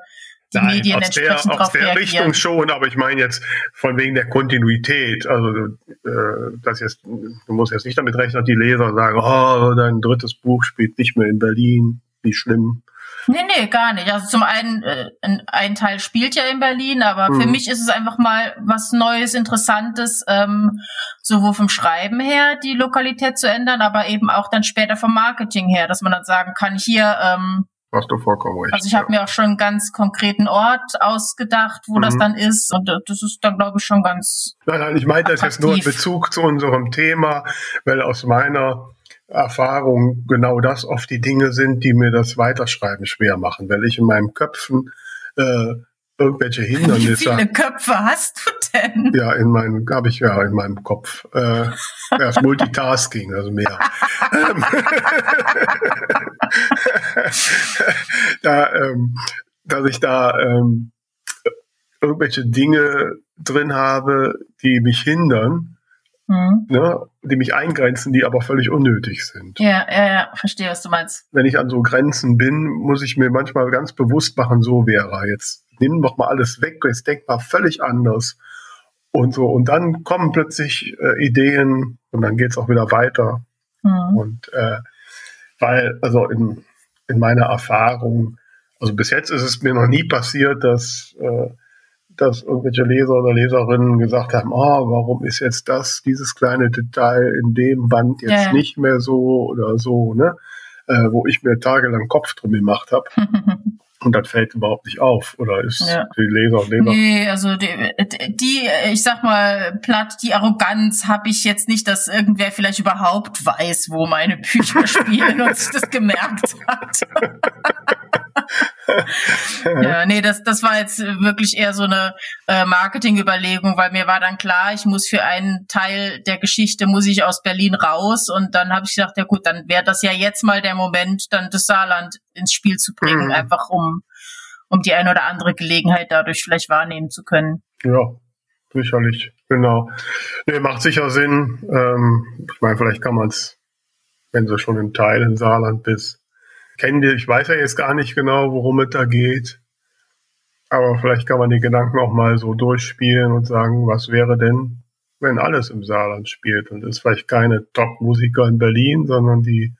Nein, Medien aus der, aus der reagieren. Richtung schon, aber ich meine jetzt von wegen der Kontinuität. Also äh, das jetzt, du musst jetzt nicht damit rechnen, dass die Leser sagen, oh, dein drittes Buch spielt nicht mehr in Berlin, wie schlimm. Nee, nee, gar nicht. Also zum einen, äh, ein, Teil spielt ja in Berlin, aber für Mhm. mich ist es einfach mal was Neues, Interessantes, ähm, sowohl vom Schreiben her die Lokalität zu ändern, aber eben auch dann später vom Marketing her, dass man dann sagen kann, hier, ähm, Hast du vollkommen recht. also ich habe mir auch schon einen ganz konkreten Ort ausgedacht, wo das Mhm. dann ist und äh, das ist dann, glaube ich, schon ganz... Nein, nein, ich meine das jetzt nur in. Bezug zu unserem Thema, weil aus meiner Erfahrung genau das oft die Dinge sind, die mir das Weiterschreiben schwer machen, weil ich in meinem Köpfen äh, irgendwelche Wie Hindernisse viele Köpfe hast du denn? ja in meinem habe ich ja in meinem Kopf äh, das Multitasking also mehr Ähm, [LAUGHS] da ähm, dass ich da ähm, irgendwelche Dinge drin habe die mich hindern Hm. ne, die mich eingrenzen die aber völlig unnötig sind Ja, ja, ja, verstehe, was du meinst. wenn ich an so Grenzen bin, muss ich mir manchmal ganz bewusst machen, so wäre jetzt nimm doch mal alles weg, jetzt denk mal völlig anders und so und dann kommen plötzlich äh, Ideen und dann geht's auch wieder weiter Hm. und äh, weil also in, in meiner Erfahrung, also bis jetzt ist es mir noch nie passiert, dass äh, dass irgendwelche Leser oder Leserinnen gesagt haben, oh, warum ist jetzt das, dieses kleine Detail in dem Band jetzt ja. nicht mehr so oder so, ne? Äh, wo ich mir tagelang Kopf drum gemacht habe [LAUGHS] und das fällt überhaupt nicht auf oder ist Ja. die Leser und Leser Nee, also die, die, ich sag mal, platt, die Arroganz habe ich jetzt nicht, dass irgendwer vielleicht überhaupt weiß, wo meine Bücher [LAUGHS] spielen und sich das gemerkt hat. [LAUGHS] ja, nee, das, das war jetzt wirklich eher so eine äh, Marketingüberlegung, weil mir war dann klar, ich muss für einen Teil der Geschichte, muss ich aus Berlin raus und dann habe ich gedacht, ja gut, dann wäre das ja jetzt mal der Moment, dann das Saarland ins Spiel zu bringen, Mhm. einfach um um die eine oder andere Gelegenheit dadurch vielleicht wahrnehmen zu können. Ja, sicherlich, genau. Nee, macht sicher Sinn. Ähm, ich meine, vielleicht kann man es, wenn du schon im Teil in Saarland bist, kennen die, ich weiß ja jetzt gar nicht genau, worum es da geht. Aber vielleicht kann man die Gedanken auch mal so durchspielen und sagen, was wäre denn, wenn alles im Saarland spielt und es ist vielleicht keine Top-Musiker in Berlin, sondern die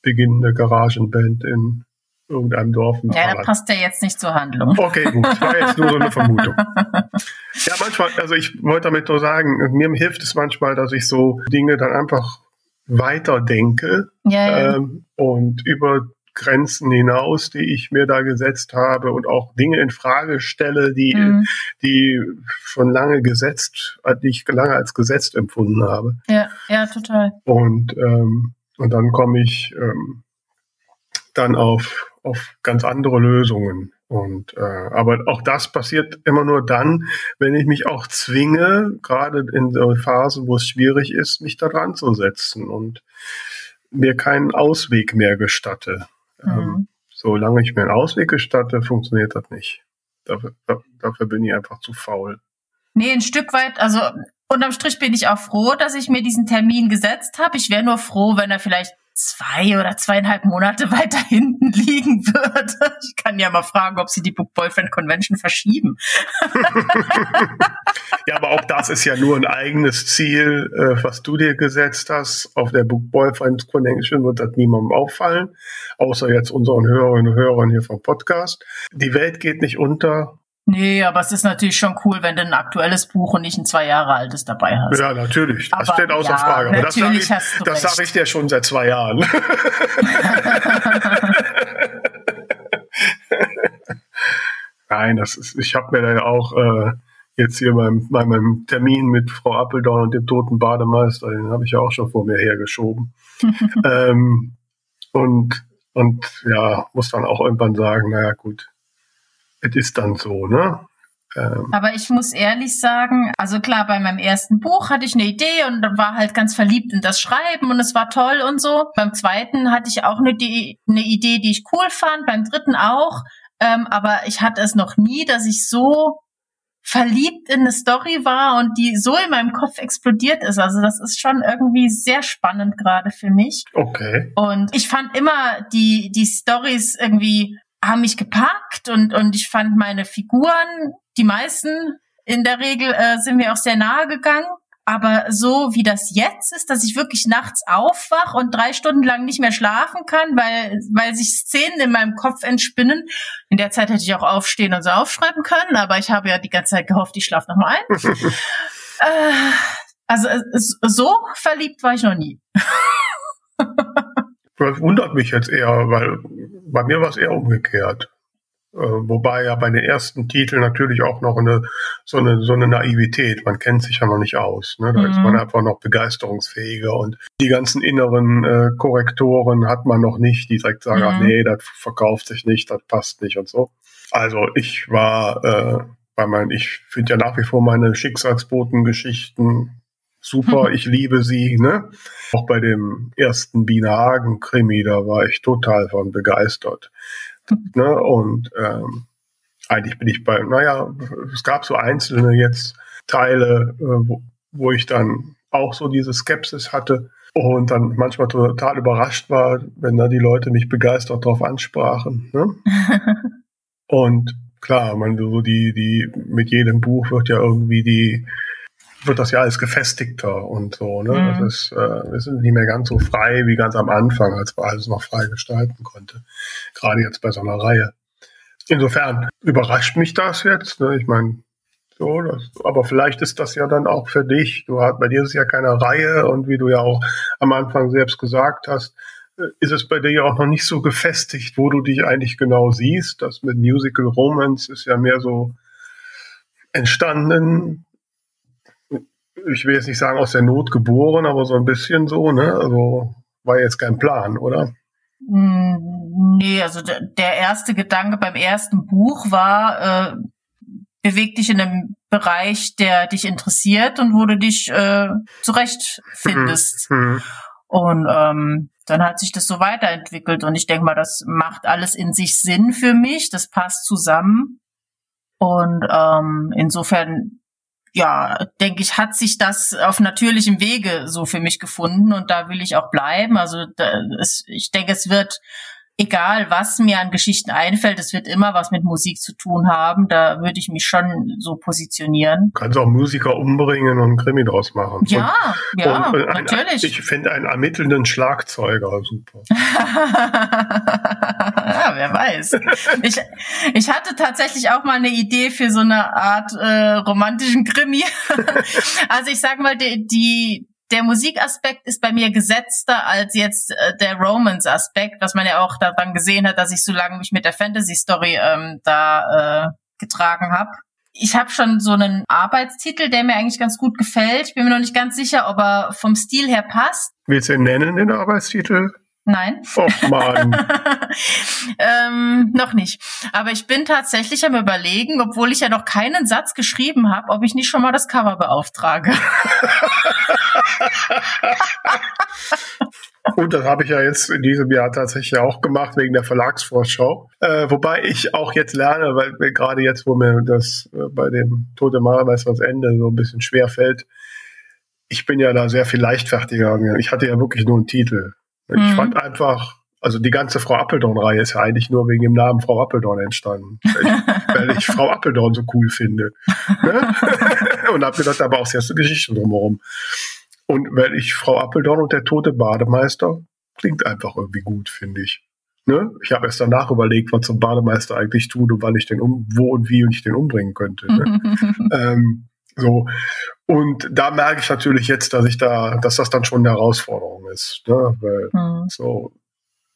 beginnende Garagenband in irgendeinem Dorf im Ja, da Saarland. passt ja jetzt nicht zur Handlung. Okay, gut. Das war jetzt nur so eine Vermutung. Ja, manchmal, also ich wollte damit nur sagen, mir hilft es manchmal, dass ich so Dinge dann einfach weiterdenke Ja, ja. ähm, und über Grenzen hinaus, die ich mir da gesetzt habe und auch Dinge in Frage stelle, die, Mhm. die schon lange gesetzt, äh, die ich lange als gesetzt empfunden habe. ja, ja, total. Und, ähm, und dann komme ich ähm, dann auf, auf ganz andere Lösungen. Und äh, aber auch das passiert immer nur dann, wenn ich mich auch zwinge, gerade in so Phasen, wo es schwierig ist, mich da dran zu setzen und mir keinen Ausweg mehr gestatte. Ähm, Mhm. solange ich mir einen Ausweg gestatte, funktioniert das nicht. Dafür, da- dafür bin ich einfach zu faul. Nee, ein Stück weit, also unterm Strich bin ich auch froh, dass ich mir diesen Termin gesetzt habe. Ich wäre nur froh, wenn er vielleicht zwei oder zweieinhalb Monate [LAUGHS] weiter hinten liegen würde. Ich kann ja mal fragen, ob sie die Book Boyfriend Convention verschieben. [LAUGHS] [LAUGHS] Das ist ja nur ein eigenes Ziel, äh, was du dir gesetzt hast. Auf der Book Boyfriend Connection wird das niemandem auffallen, außer jetzt unseren Hörerinnen und Hörern hier vom Podcast. Die Welt geht nicht unter. Nee, aber es ist natürlich schon cool, wenn du ein aktuelles Buch und nicht ein zwei Jahre altes dabei hast. Ja, natürlich. Das Aber steht außer ja, Frage. Aber das sage natürlich ich, das sag ich dir schon seit zwei Jahren. [LAUGHS] [LAUGHS] Nein, das ist, ich habe mir da ja auch äh, jetzt hier beim, bei meinem Termin mit Frau Appeldorn und dem toten Bademeister, den habe ich ja auch schon vor mir hergeschoben. [LAUGHS] ähm, und, und ja, muss dann auch irgendwann sagen, naja gut, es ist dann so, ne? Ähm, Aber ich muss ehrlich sagen, also klar, bei meinem ersten Buch hatte ich eine Idee und war halt ganz verliebt in das Schreiben und es war toll und so. Beim zweiten hatte ich auch eine, eine Idee, die ich cool fand, beim dritten auch. Ähm, aber ich hatte es noch nie, dass ich so verliebt in eine Story war und die so in meinem Kopf explodiert ist. Also das ist schon irgendwie sehr spannend gerade für mich. okay. Und ich fand immer die, die Stories irgendwie haben mich gepackt und, und ich fand meine Figuren, die meisten in der Regel äh, sind mir auch sehr nahe gegangen. Aber so wie das jetzt ist, dass ich wirklich nachts aufwach und drei Stunden lang nicht mehr schlafen kann, weil, weil sich Szenen in meinem Kopf entspinnen. In der Zeit hätte ich auch aufstehen und so aufschreiben können, aber ich habe ja die ganze Zeit gehofft, ich schlafe nochmal ein. [LAUGHS] äh, also es- so verliebt war ich noch nie. Das wundert mich jetzt eher, weil bei mir war es eher umgekehrt. Äh, wobei ja bei den ersten Titeln natürlich auch noch eine so eine so eine Naivität. Man kennt sich ja noch nicht aus. Ne? Da ist Mhm. man einfach noch begeisterungsfähiger und die ganzen inneren äh, Korrektoren hat man noch nicht, die direkt sagen, ach Mhm. nee, das verkauft sich nicht, das passt nicht und so. Also ich war äh, bei meinen, ich finde ja nach wie vor meine Schicksalsboten-Geschichten super, ich liebe sie, ne? Auch bei dem ersten Biene Hagen Krimi, da war ich total von begeistert. [LAUGHS] Ne? Und ähm, eigentlich bin ich bei, naja, es gab so einzelne jetzt Teile, äh, wo, wo ich dann auch so diese Skepsis hatte und dann manchmal total überrascht war, wenn da die Leute mich begeistert drauf ansprachen. Ne? [LAUGHS] Und klar, man so die, die, mit jedem Buch wird ja irgendwie die, wird das ja alles gefestigter und so, ne? Mhm. Das ist, äh, wir sind nicht mehr ganz so frei wie ganz am Anfang, als man alles noch frei gestalten konnte. Gerade jetzt bei so einer Reihe. Insofern überrascht mich das jetzt. Ne? Ich meine, so, das, aber vielleicht ist das ja dann auch für dich. Du hast, bei dir ist es ja keine Reihe und wie du ja auch am Anfang selbst gesagt hast, äh, ist es bei dir ja auch noch nicht so gefestigt, wo du dich eigentlich genau siehst. Das mit Musical Romance ist ja mehr so entstanden. Ich will jetzt nicht sagen aus der Not geboren, aber so ein bisschen so, ne? Also war jetzt kein Plan, oder? Mm, Nee, also der, erste Gedanke beim ersten Buch war, äh, beweg dich in einem Bereich, der dich interessiert und wo du dich äh, zurechtfindest. Hm. Und ähm, dann hat sich das so weiterentwickelt und ich denke mal, das macht alles in sich Sinn für mich, das passt zusammen. Und ähm, insofern, ja, denke ich, hat sich das auf natürlichem Wege so für mich gefunden und da will ich auch bleiben. Also da, es, ich denke, es wird egal was mir an Geschichten einfällt, es wird immer was mit Musik zu tun haben. Da würde ich mich schon so positionieren. Du kannst auch Musiker umbringen und einen Krimi draus machen. Ja, und, ja, und ein, natürlich. Ich finde einen ermittelnden Schlagzeuger super. [LAUGHS] ja, wer weiß. Ich, ich hatte tatsächlich auch mal eine Idee für so eine Art äh, romantischen Krimi. [LAUGHS] also ich sag mal, die, die, der Musikaspekt ist bei mir gesetzter als jetzt äh, der Romance-Aspekt, was man ja auch daran gesehen hat, dass ich so lange mich mit der Fantasy-Story ähm, da äh, getragen habe. Ich habe schon so einen Arbeitstitel, der mir eigentlich ganz gut gefällt. Ich bin mir noch nicht ganz sicher, ob er vom Stil her passt. Willst du ihn nennen, den Arbeitstitel? Nein. Oh Mann. [LAUGHS] ähm, noch nicht. Aber ich bin tatsächlich am überlegen, obwohl ich ja noch keinen Satz geschrieben habe, ob ich nicht schon mal das Cover beauftrage. [LAUGHS] [LAUGHS] Und das habe ich ja jetzt in diesem Jahr tatsächlich auch gemacht wegen der Verlagsvorschau. Äh, wobei ich auch jetzt lerne, weil gerade jetzt, wo mir das äh, bei dem Tote Malermeister das Ende so ein bisschen schwer fällt, ich bin ja da sehr viel leichtfertiger. Ich hatte ja wirklich nur einen Titel. Ich mhm. fand einfach, also die ganze Frau Appeldorn-Reihe ist ja eigentlich nur wegen dem Namen Frau Appeldorn entstanden. Weil ich, [LAUGHS] weil ich Frau Appeldorn so cool finde. Ne? [LAUGHS] und habe gedacht, aber auch sehr viele Geschichten drumherum. Und weil ich Frau Appeldorn und der tote Bademeister klingt einfach irgendwie gut, finde ich. Ne? Ich habe erst danach überlegt, was so ein Bademeister eigentlich tut und wann ich den um, wo und wie und ich den umbringen könnte. Ne? [LAUGHS] ähm, so. Und da merke ich natürlich jetzt, dass ich da, dass das dann schon eine Herausforderung ist. Ne? Weil mhm. so,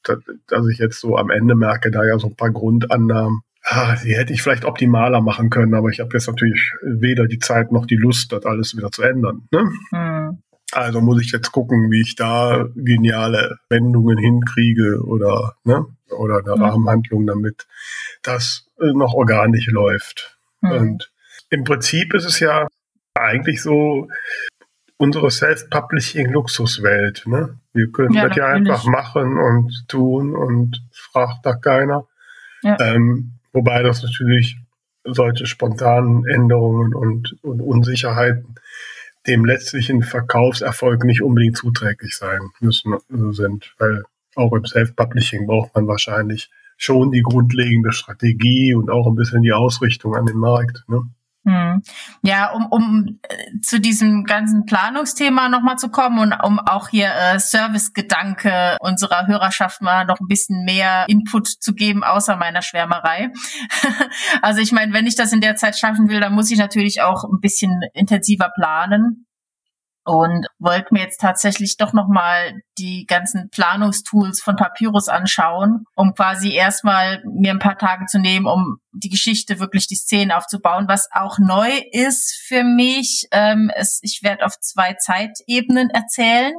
dass, dass ich jetzt so am Ende merke, da ja so ein paar Grundannahmen, ah, die hätte ich vielleicht optimaler machen können, aber ich habe jetzt natürlich weder die Zeit noch die Lust, das alles wieder zu ändern. Ne? Mhm. Also muss ich jetzt gucken, wie ich da geniale Wendungen hinkriege oder, ne, oder eine mhm. Rahmenhandlung, damit das äh, noch organisch läuft. Mhm. Und im Prinzip ist es ja eigentlich so unsere Self-Publishing-Luxuswelt. Ne? Wir können ja, das ja einfach machen und tun und fragt da keiner. Ja. Ähm, wobei das natürlich solche spontanen Änderungen und, und Unsicherheiten dem letztlichen Verkaufserfolg nicht unbedingt zuträglich sein müssen äh, sind, weil auch im Self-Publishing braucht man wahrscheinlich schon die grundlegende Strategie und auch ein bisschen die Ausrichtung an den Markt. Ne? Hm. Ja, um, um äh, zu diesem ganzen Planungsthema nochmal zu kommen und um auch hier äh, Servicegedanke unserer Hörerschaft mal noch ein bisschen mehr Input zu geben, außer meiner Schwärmerei. [LAUGHS] also ich meine, wenn ich das in der Zeit schaffen will, dann muss ich natürlich auch ein bisschen intensiver planen und wollte mir jetzt tatsächlich doch nochmal die ganzen Planungstools von Papyrus anschauen, um quasi erstmal mir ein paar Tage zu nehmen, um die Geschichte wirklich die Szenen aufzubauen. Was auch neu ist für mich, ähm, ist, ich werde auf zwei Zeitebenen erzählen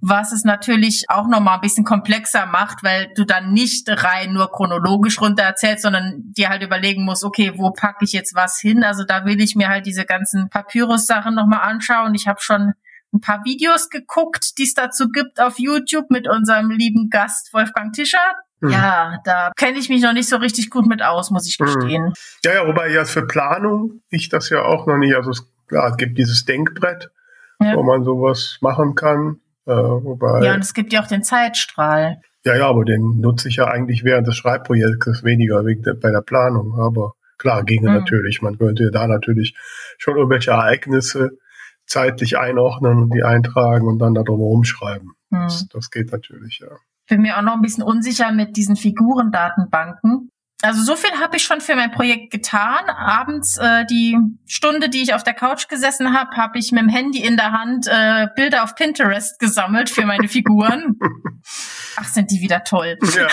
was es natürlich auch nochmal ein bisschen komplexer macht, weil du dann nicht rein nur chronologisch runter erzählst, sondern dir halt überlegen musst, okay, wo packe ich jetzt was hin? Also da will ich mir halt diese ganzen Papyrus-Sachen nochmal anschauen. Ich habe schon ein paar Videos geguckt, die es dazu gibt auf YouTube mit unserem lieben Gast Wolfgang Tischer. Mhm. Ja, da kenne ich mich noch nicht so richtig gut mit aus, muss ich hm. gestehen. Mhm. Ja, ja, wobei ja für Planung ich das ja auch noch nicht. Also es, klar, es gibt dieses Denkbrett, ja. wo man sowas machen kann. Äh, wobei, ja, und es gibt ja auch den Zeitstrahl. Ja, ja, aber den nutze ich ja eigentlich während des Schreibprojektes weniger wegen der, bei der Planung. Aber klar, ginge mhm. natürlich. Man könnte da natürlich schon irgendwelche Ereignisse zeitlich einordnen und die eintragen und dann da drum rumschreiben. Mhm. Das, das geht natürlich, ja. Bin mir auch noch ein bisschen unsicher mit diesen Figurendatenbanken also so viel habe ich schon für mein Projekt getan. Abends äh, die Stunde, die ich auf der Couch gesessen habe, habe ich mit dem Handy in der Hand äh, Bilder auf Pinterest gesammelt für meine Figuren. [LAUGHS] Ach, sind die wieder toll. Ja.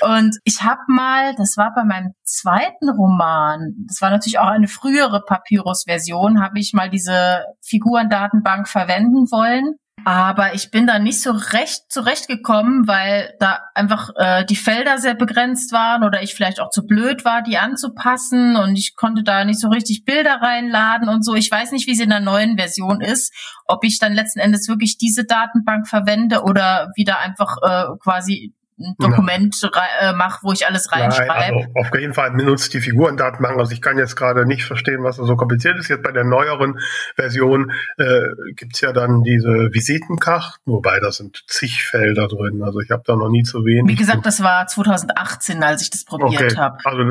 [LAUGHS] und ich habe mal, das war bei meinem zweiten Roman, das war natürlich auch eine frühere Papyrus-Version, habe ich mal diese Figurendatenbank verwenden wollen aber ich bin da nicht so recht zurechtgekommen, weil da einfach äh, die Felder sehr begrenzt waren oder ich vielleicht auch zu blöd war, die anzupassen und ich konnte da nicht so richtig Bilder reinladen und so. Ich weiß nicht, wie sie in der neuen Version ist, ob ich dann letzten Endes wirklich diese Datenbank verwende oder wieder einfach äh, quasi ein Dokument ja. äh, mache, wo ich alles reinschreibe. Also auf jeden Fall benutzt die Figurendatenbank. Also ich kann jetzt gerade nicht verstehen, was da so kompliziert ist. Jetzt bei der neueren Version äh, gibt ja dann diese Visitenkarten, wobei da sind zig Felder drin. Also ich habe da noch nie zu wenig. Wie gesagt, das war 2018, als ich das probiert okay. habe. Also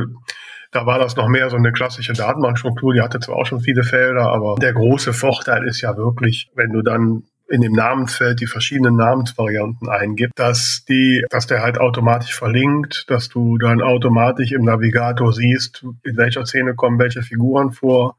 da war das noch mehr so eine klassische Datenbankstruktur. Die hatte zwar auch schon viele Felder, aber der große Vorteil ist ja wirklich, wenn du dann in dem Namensfeld die verschiedenen Namensvarianten eingibt, dass die, dass der halt automatisch verlinkt, dass du dann automatisch im Navigator siehst, in welcher Szene kommen welche Figuren vor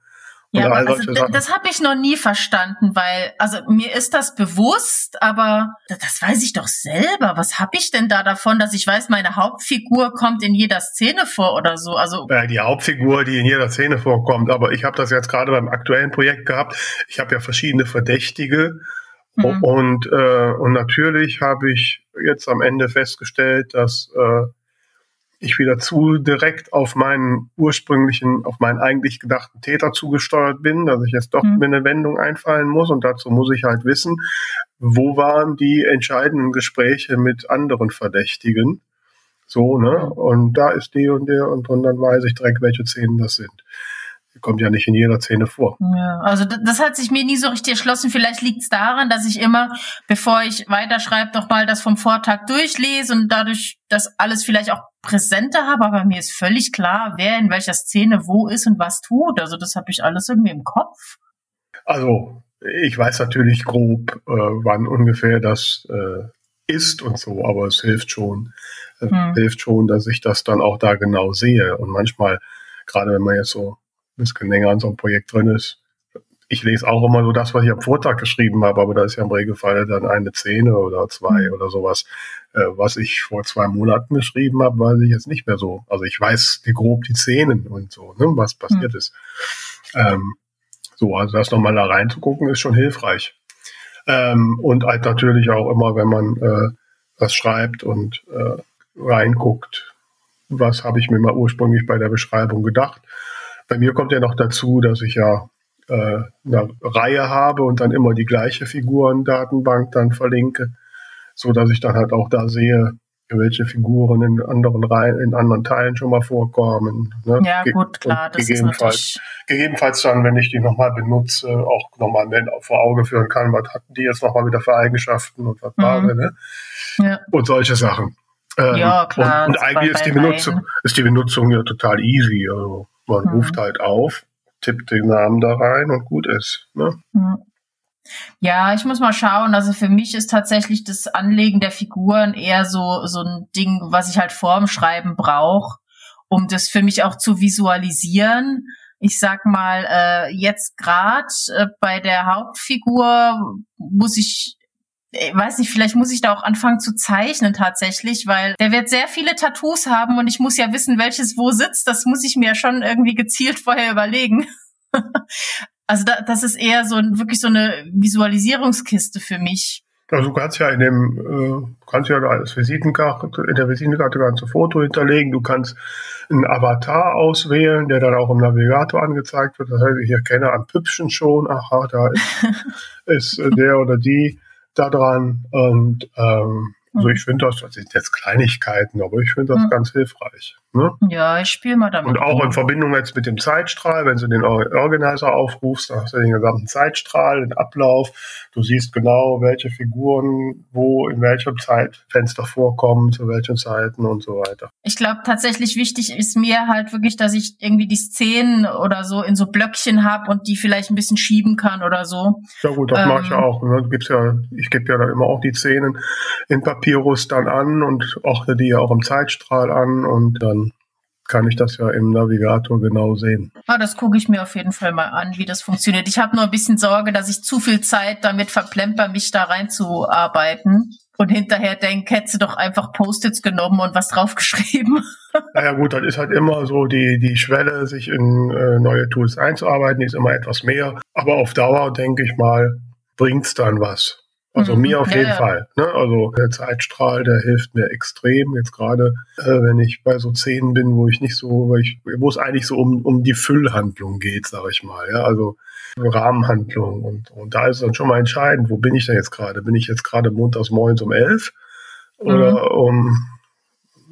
Ja, aber also, das habe ich noch nie verstanden, weil, also mir ist das bewusst, aber das weiß ich doch selber. Was habe ich denn da davon, dass ich weiß, meine Hauptfigur kommt in jeder Szene vor oder so? Also ja, die Hauptfigur, die in jeder Szene vorkommt, aber ich habe das jetzt gerade beim aktuellen Projekt gehabt. Ich habe ja verschiedene Verdächtige mhm. und, äh, und natürlich habe ich jetzt am Ende festgestellt, dass äh, ich wieder zu direkt auf meinen ursprünglichen, auf meinen eigentlich gedachten Täter zugesteuert bin, dass ich jetzt doch mhm. mir eine Wendung einfallen muss und dazu muss ich halt wissen, wo waren die entscheidenden Gespräche mit anderen Verdächtigen. So, ne? Und da ist die und der und, und dann weiß ich direkt, welche Szenen das sind kommt ja nicht in jeder Szene vor. Ja, also das hat sich mir nie so richtig erschlossen. Vielleicht liegt es daran, dass ich immer, bevor ich weiterschreibe, noch mal das vom Vortag durchlese und dadurch das alles vielleicht auch präsenter habe. Aber mir ist völlig klar, wer in welcher Szene wo ist und was tut. Also das habe ich alles irgendwie im Kopf. Also ich weiß natürlich grob, äh, wann ungefähr das äh, ist und so, aber es hilft schon, äh, hm. hilft schon, dass ich das dann auch da genau sehe. Und manchmal, gerade wenn man jetzt so ein bisschen länger an so einem Projekt drin ist. Ich lese auch immer so das, was ich am Vortag geschrieben habe, aber da ist ja im Regelfall dann eine Szene oder zwei mhm. oder sowas. Äh, was ich vor zwei Monaten geschrieben habe, weiß ich jetzt nicht mehr so. Also ich weiß die grob die Szenen und so, ne, was passiert mhm. ist. Ähm, so, also das nochmal da reinzugucken, ist schon hilfreich. Ähm, und halt natürlich auch immer, wenn man äh, was schreibt und äh, reinguckt, was habe ich mir mal ursprünglich bei der Beschreibung gedacht bei mir kommt ja noch dazu, dass ich ja äh, eine Reihe habe und dann immer die gleiche Figurendatenbank dann verlinke, so dass ich dann halt auch da sehe, welche Figuren in anderen Reihen, in anderen Teilen schon mal vorkommen. Ne? Ja, gut, klar. Das gegebenenfalls, gegebenenfalls dann, wenn ich die nochmal benutze, auch nochmal vor Auge führen kann, was hatten die jetzt nochmal wieder für Eigenschaften und was mhm. war, ne? Ja. Und solche Sachen. Ähm, ja, klar. Und, und eigentlich ist die, Benutzung, ist die Benutzung ja total easy. Also man mhm. ruft halt auf, tippt den Namen da rein und gut ist. Ne? Mhm. Ja, ich muss mal schauen. Also für mich ist tatsächlich das Anlegen der Figuren eher so, so ein Ding, was ich halt vorm Schreiben brauche, um das für mich auch zu visualisieren. Ich sag mal, äh, jetzt gerade äh, bei der Hauptfigur muss ich ich weiß nicht, vielleicht muss ich da auch anfangen zu zeichnen tatsächlich, weil der wird sehr viele Tattoos haben und ich muss ja wissen, welches wo sitzt. Das muss ich mir schon irgendwie gezielt [LAUGHS] vorher überlegen. [LAUGHS] also da, das ist eher so wirklich so eine Visualisierungskiste für mich. Also du kannst ja in dem, äh, kannst ja als Visitenkarte, in der Visitenkarte kannst du Foto hinterlegen, du kannst einen Avatar auswählen, der dann auch im Navigator angezeigt wird. Das heißt, ich erkenne am Püppchen schon, aha, da ist, [LAUGHS] ist der oder die da dran. Und ähm, also ich finde das, das sind jetzt Kleinigkeiten, aber ich finde das mhm. ganz hilfreich. Ne? Ja, ich spiele mal damit. Und auch in Verbindung jetzt mit dem Zeitstrahl, wenn du den Organizer aufrufst, dann hast du den gesamten Zeitstrahl, den Ablauf. Du siehst genau, welche Figuren wo in welchem Zeitfenster vorkommen, zu welchen Zeiten und so weiter. Ich glaube, tatsächlich wichtig ist mir halt wirklich, dass ich irgendwie die Szenen oder so in so Blöckchen habe und die vielleicht ein bisschen schieben kann oder so. Ja gut, das ähm, mache ich auch. Ne? Gibt's ja, ich gebe ja dann immer auch die Szenen in Papyrus dann an und ordne die ja auch im Zeitstrahl an und dann kann ich das ja im Navigator genau sehen. Ah, das gucke ich mir auf jeden Fall mal an, wie das funktioniert. Ich habe nur ein bisschen Sorge, dass ich zu viel Zeit damit verplemper, mich da reinzuarbeiten. Und hinterher denke, hätte sie doch einfach Post-its genommen und was draufgeschrieben. Naja gut, das ist halt immer so die, die Schwelle, sich in äh, neue Tools einzuarbeiten, ist immer etwas mehr. Aber auf Dauer, denke ich mal, bringt's dann was. Also mhm. mir auf jeden ja. Fall. Ne? Also der Zeitstrahl, der hilft mir extrem. Jetzt gerade, äh, wenn ich bei so Szenen bin, wo ich nicht so, wo, ich, wo es eigentlich so um, um die Füllhandlung geht, sage ich mal. Ja? Also Rahmenhandlung. Und, und da ist es dann schon mal entscheidend, wo bin ich denn jetzt gerade? Bin ich jetzt gerade montags morgens um elf oder mhm. um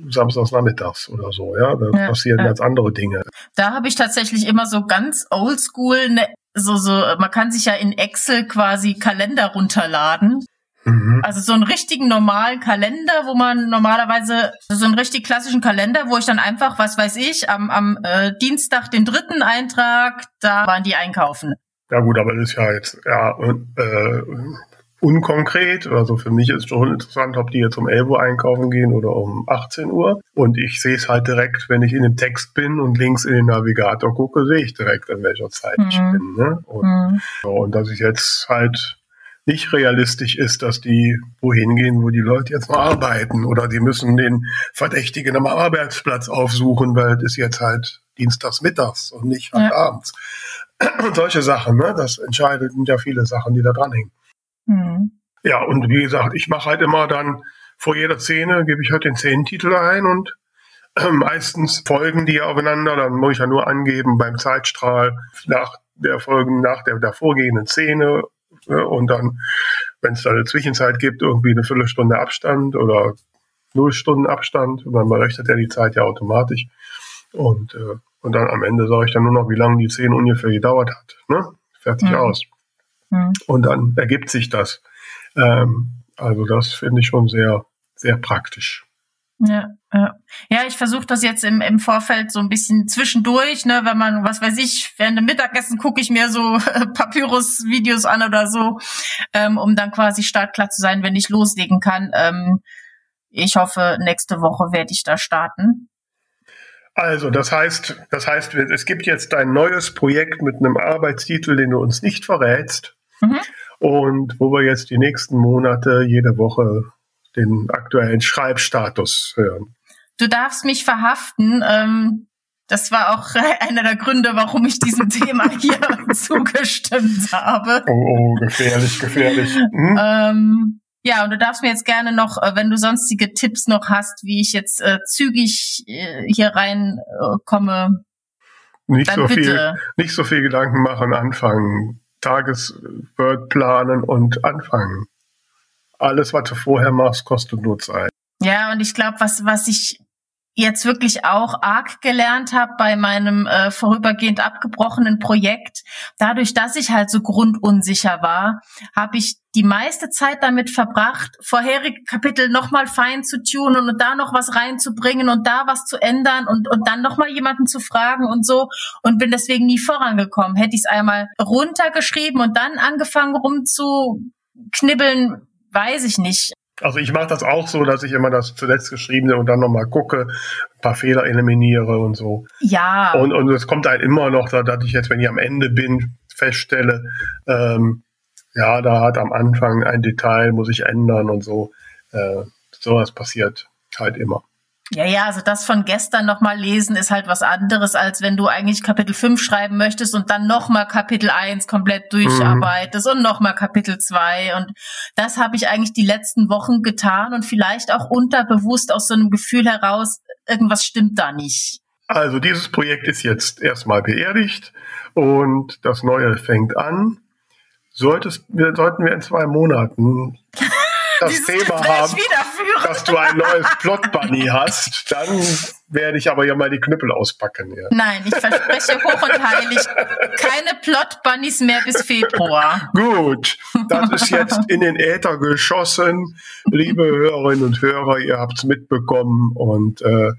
samstags nachmittags oder so, ja. Da ja, passieren ja. ganz andere Dinge. Da habe ich tatsächlich immer so ganz oldschool eine so, so, man kann sich ja in Excel quasi Kalender runterladen. Mhm. Also so einen richtigen normalen Kalender, wo man normalerweise so einen richtig klassischen Kalender, wo ich dann einfach, was weiß ich, am, am äh, Dienstag den dritten Eintrag, da waren die einkaufen. Ja gut, aber das ist ja jetzt, ja, äh, unkonkret. Also für mich ist schon interessant, ob die jetzt um 11 Uhr einkaufen gehen oder um 18 Uhr. Und ich sehe es halt direkt, wenn ich in dem Text bin und links in den Navigator gucke, sehe ich direkt, an welcher Zeit mhm. ich bin. Ne? Und, mhm. so, und dass ich jetzt halt nicht realistisch ist, dass die wohin gehen, wo die Leute jetzt mal arbeiten oder die müssen den Verdächtigen am Arbeitsplatz aufsuchen, weil es ist jetzt halt dienstags mittags und nicht halt ja. abends. Und [CLEARS THROAT] solche Sachen, ne? das entscheidet ja viele Sachen, die da dranhängen. Mhm. Ja, und wie gesagt, ich mache halt immer dann vor jeder Szene, gebe ich halt den Szenentitel ein und äh, meistens folgen die aufeinander, dann muss ich ja nur angeben beim Zeitstrahl nach der Folgen, nach der, der vorgehenden Szene äh, und dann, wenn es da eine Zwischenzeit gibt, irgendwie eine Viertelstunde Abstand oder null Stunden Abstand, und dann berechnet er die Zeit ja automatisch und, äh, und dann am Ende sage ich dann nur noch, wie lange die Szene ungefähr gedauert hat. Ne? Fertig mhm. aus. Mhm. Und dann ergibt sich das. Ähm, also das finde ich schon sehr, sehr praktisch. Ja, ja. ja ich versuche das jetzt im, im Vorfeld so ein bisschen zwischendurch, ne, wenn man, was weiß ich, während dem Mittagessen gucke ich mir so [LAUGHS] Papyrus-Videos an oder so, ähm, um dann quasi startklar zu sein, wenn ich loslegen kann. Ähm, ich hoffe, nächste Woche werde ich da starten. Also, das heißt, das heißt, es gibt jetzt ein neues Projekt mit einem Arbeitstitel, den du uns nicht verrätst. Mhm. Und wo wir jetzt die nächsten Monate jede Woche den aktuellen Schreibstatus hören. Du darfst mich verhaften. Ähm, das war auch [LAUGHS] einer der Gründe, warum ich diesem [LAUGHS] Thema hier zugestimmt habe. Oh, oh, gefährlich, gefährlich. Mhm. Ähm, ja, und du darfst mir jetzt gerne noch, äh, wenn du sonstige Tipps noch hast, wie ich jetzt äh, zügig äh, hier reinkomme. Äh, nicht so bitte. viel, nicht so viel Gedanken machen, anfangen. Tagesword planen und anfangen. Alles, was du vorher machst, kostet nur Zeit. Ja, und ich glaube, was, was ich jetzt wirklich auch arg gelernt habe bei meinem äh, vorübergehend abgebrochenen Projekt. Dadurch, dass ich halt so grundunsicher war, habe ich die meiste Zeit damit verbracht, vorherige Kapitel nochmal fein zu tunen und da noch was reinzubringen und da was zu ändern und, und dann nochmal jemanden zu fragen und so und bin deswegen nie vorangekommen. Hätte ich es einmal runtergeschrieben und dann angefangen rumzuknibbeln, weiß ich nicht. Also ich mache das auch so, dass ich immer das zuletzt geschriebene und dann nochmal gucke, ein paar Fehler eliminiere und so. Ja. Und, und es kommt halt immer noch, dass ich jetzt, wenn ich am Ende bin, feststelle, ähm, ja, da hat am Anfang ein Detail, muss ich ändern und so. Äh, sowas passiert halt immer. Ja, ja, also das von gestern nochmal lesen ist halt was anderes, als wenn du eigentlich Kapitel 5 schreiben möchtest und dann nochmal Kapitel 1 komplett durcharbeitest mhm. und nochmal Kapitel 2. Und das habe ich eigentlich die letzten Wochen getan und vielleicht auch unterbewusst aus so einem Gefühl heraus, irgendwas stimmt da nicht. Also dieses Projekt ist jetzt erstmal beerdigt und das neue fängt an. Solltest, wir, sollten wir in zwei Monaten [LAUGHS] das Thema haben, dass du ein neues Plot Bunny hast, dann werde ich aber ja mal die Knüppel auspacken. Ja. Nein, ich verspreche hoch und heilig keine Plot Bunnies mehr bis Februar. Gut, das ist jetzt in den Äther geschossen. Liebe Hörerinnen und Hörer, ihr habt es mitbekommen und äh,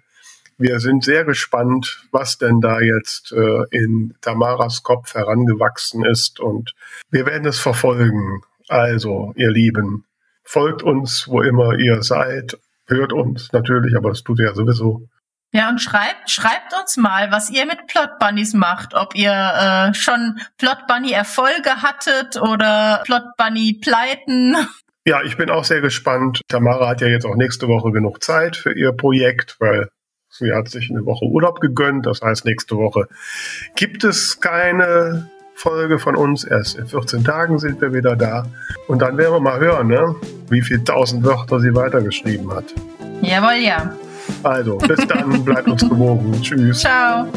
wir sind sehr gespannt, was denn da jetzt äh, in Tamaras Kopf herangewachsen ist und wir werden es verfolgen. Also, ihr Lieben, folgt uns, wo immer ihr seid, hört uns natürlich, aber das tut ihr ja sowieso. Ja, und schreibt, schreibt uns mal, was ihr mit Plot Bunnies macht. Ob ihr äh, schon Plot Bunny Erfolge hattet oder Plot Bunny Pleiten. [LAUGHS] Ja, ich bin auch sehr gespannt. Tamara hat ja jetzt auch nächste Woche genug Zeit für ihr Projekt, weil sie hat sich eine Woche Urlaub gegönnt. Das heißt, nächste Woche gibt es keine Folge von uns. Erst in 14 Tagen sind wir wieder da. Und dann werden wir mal hören, ne? wie viele tausend Wörter sie weitergeschrieben hat. Jawohl, ja. Also, bis dann, bleibt uns gewogen. Tschüss. Ciao.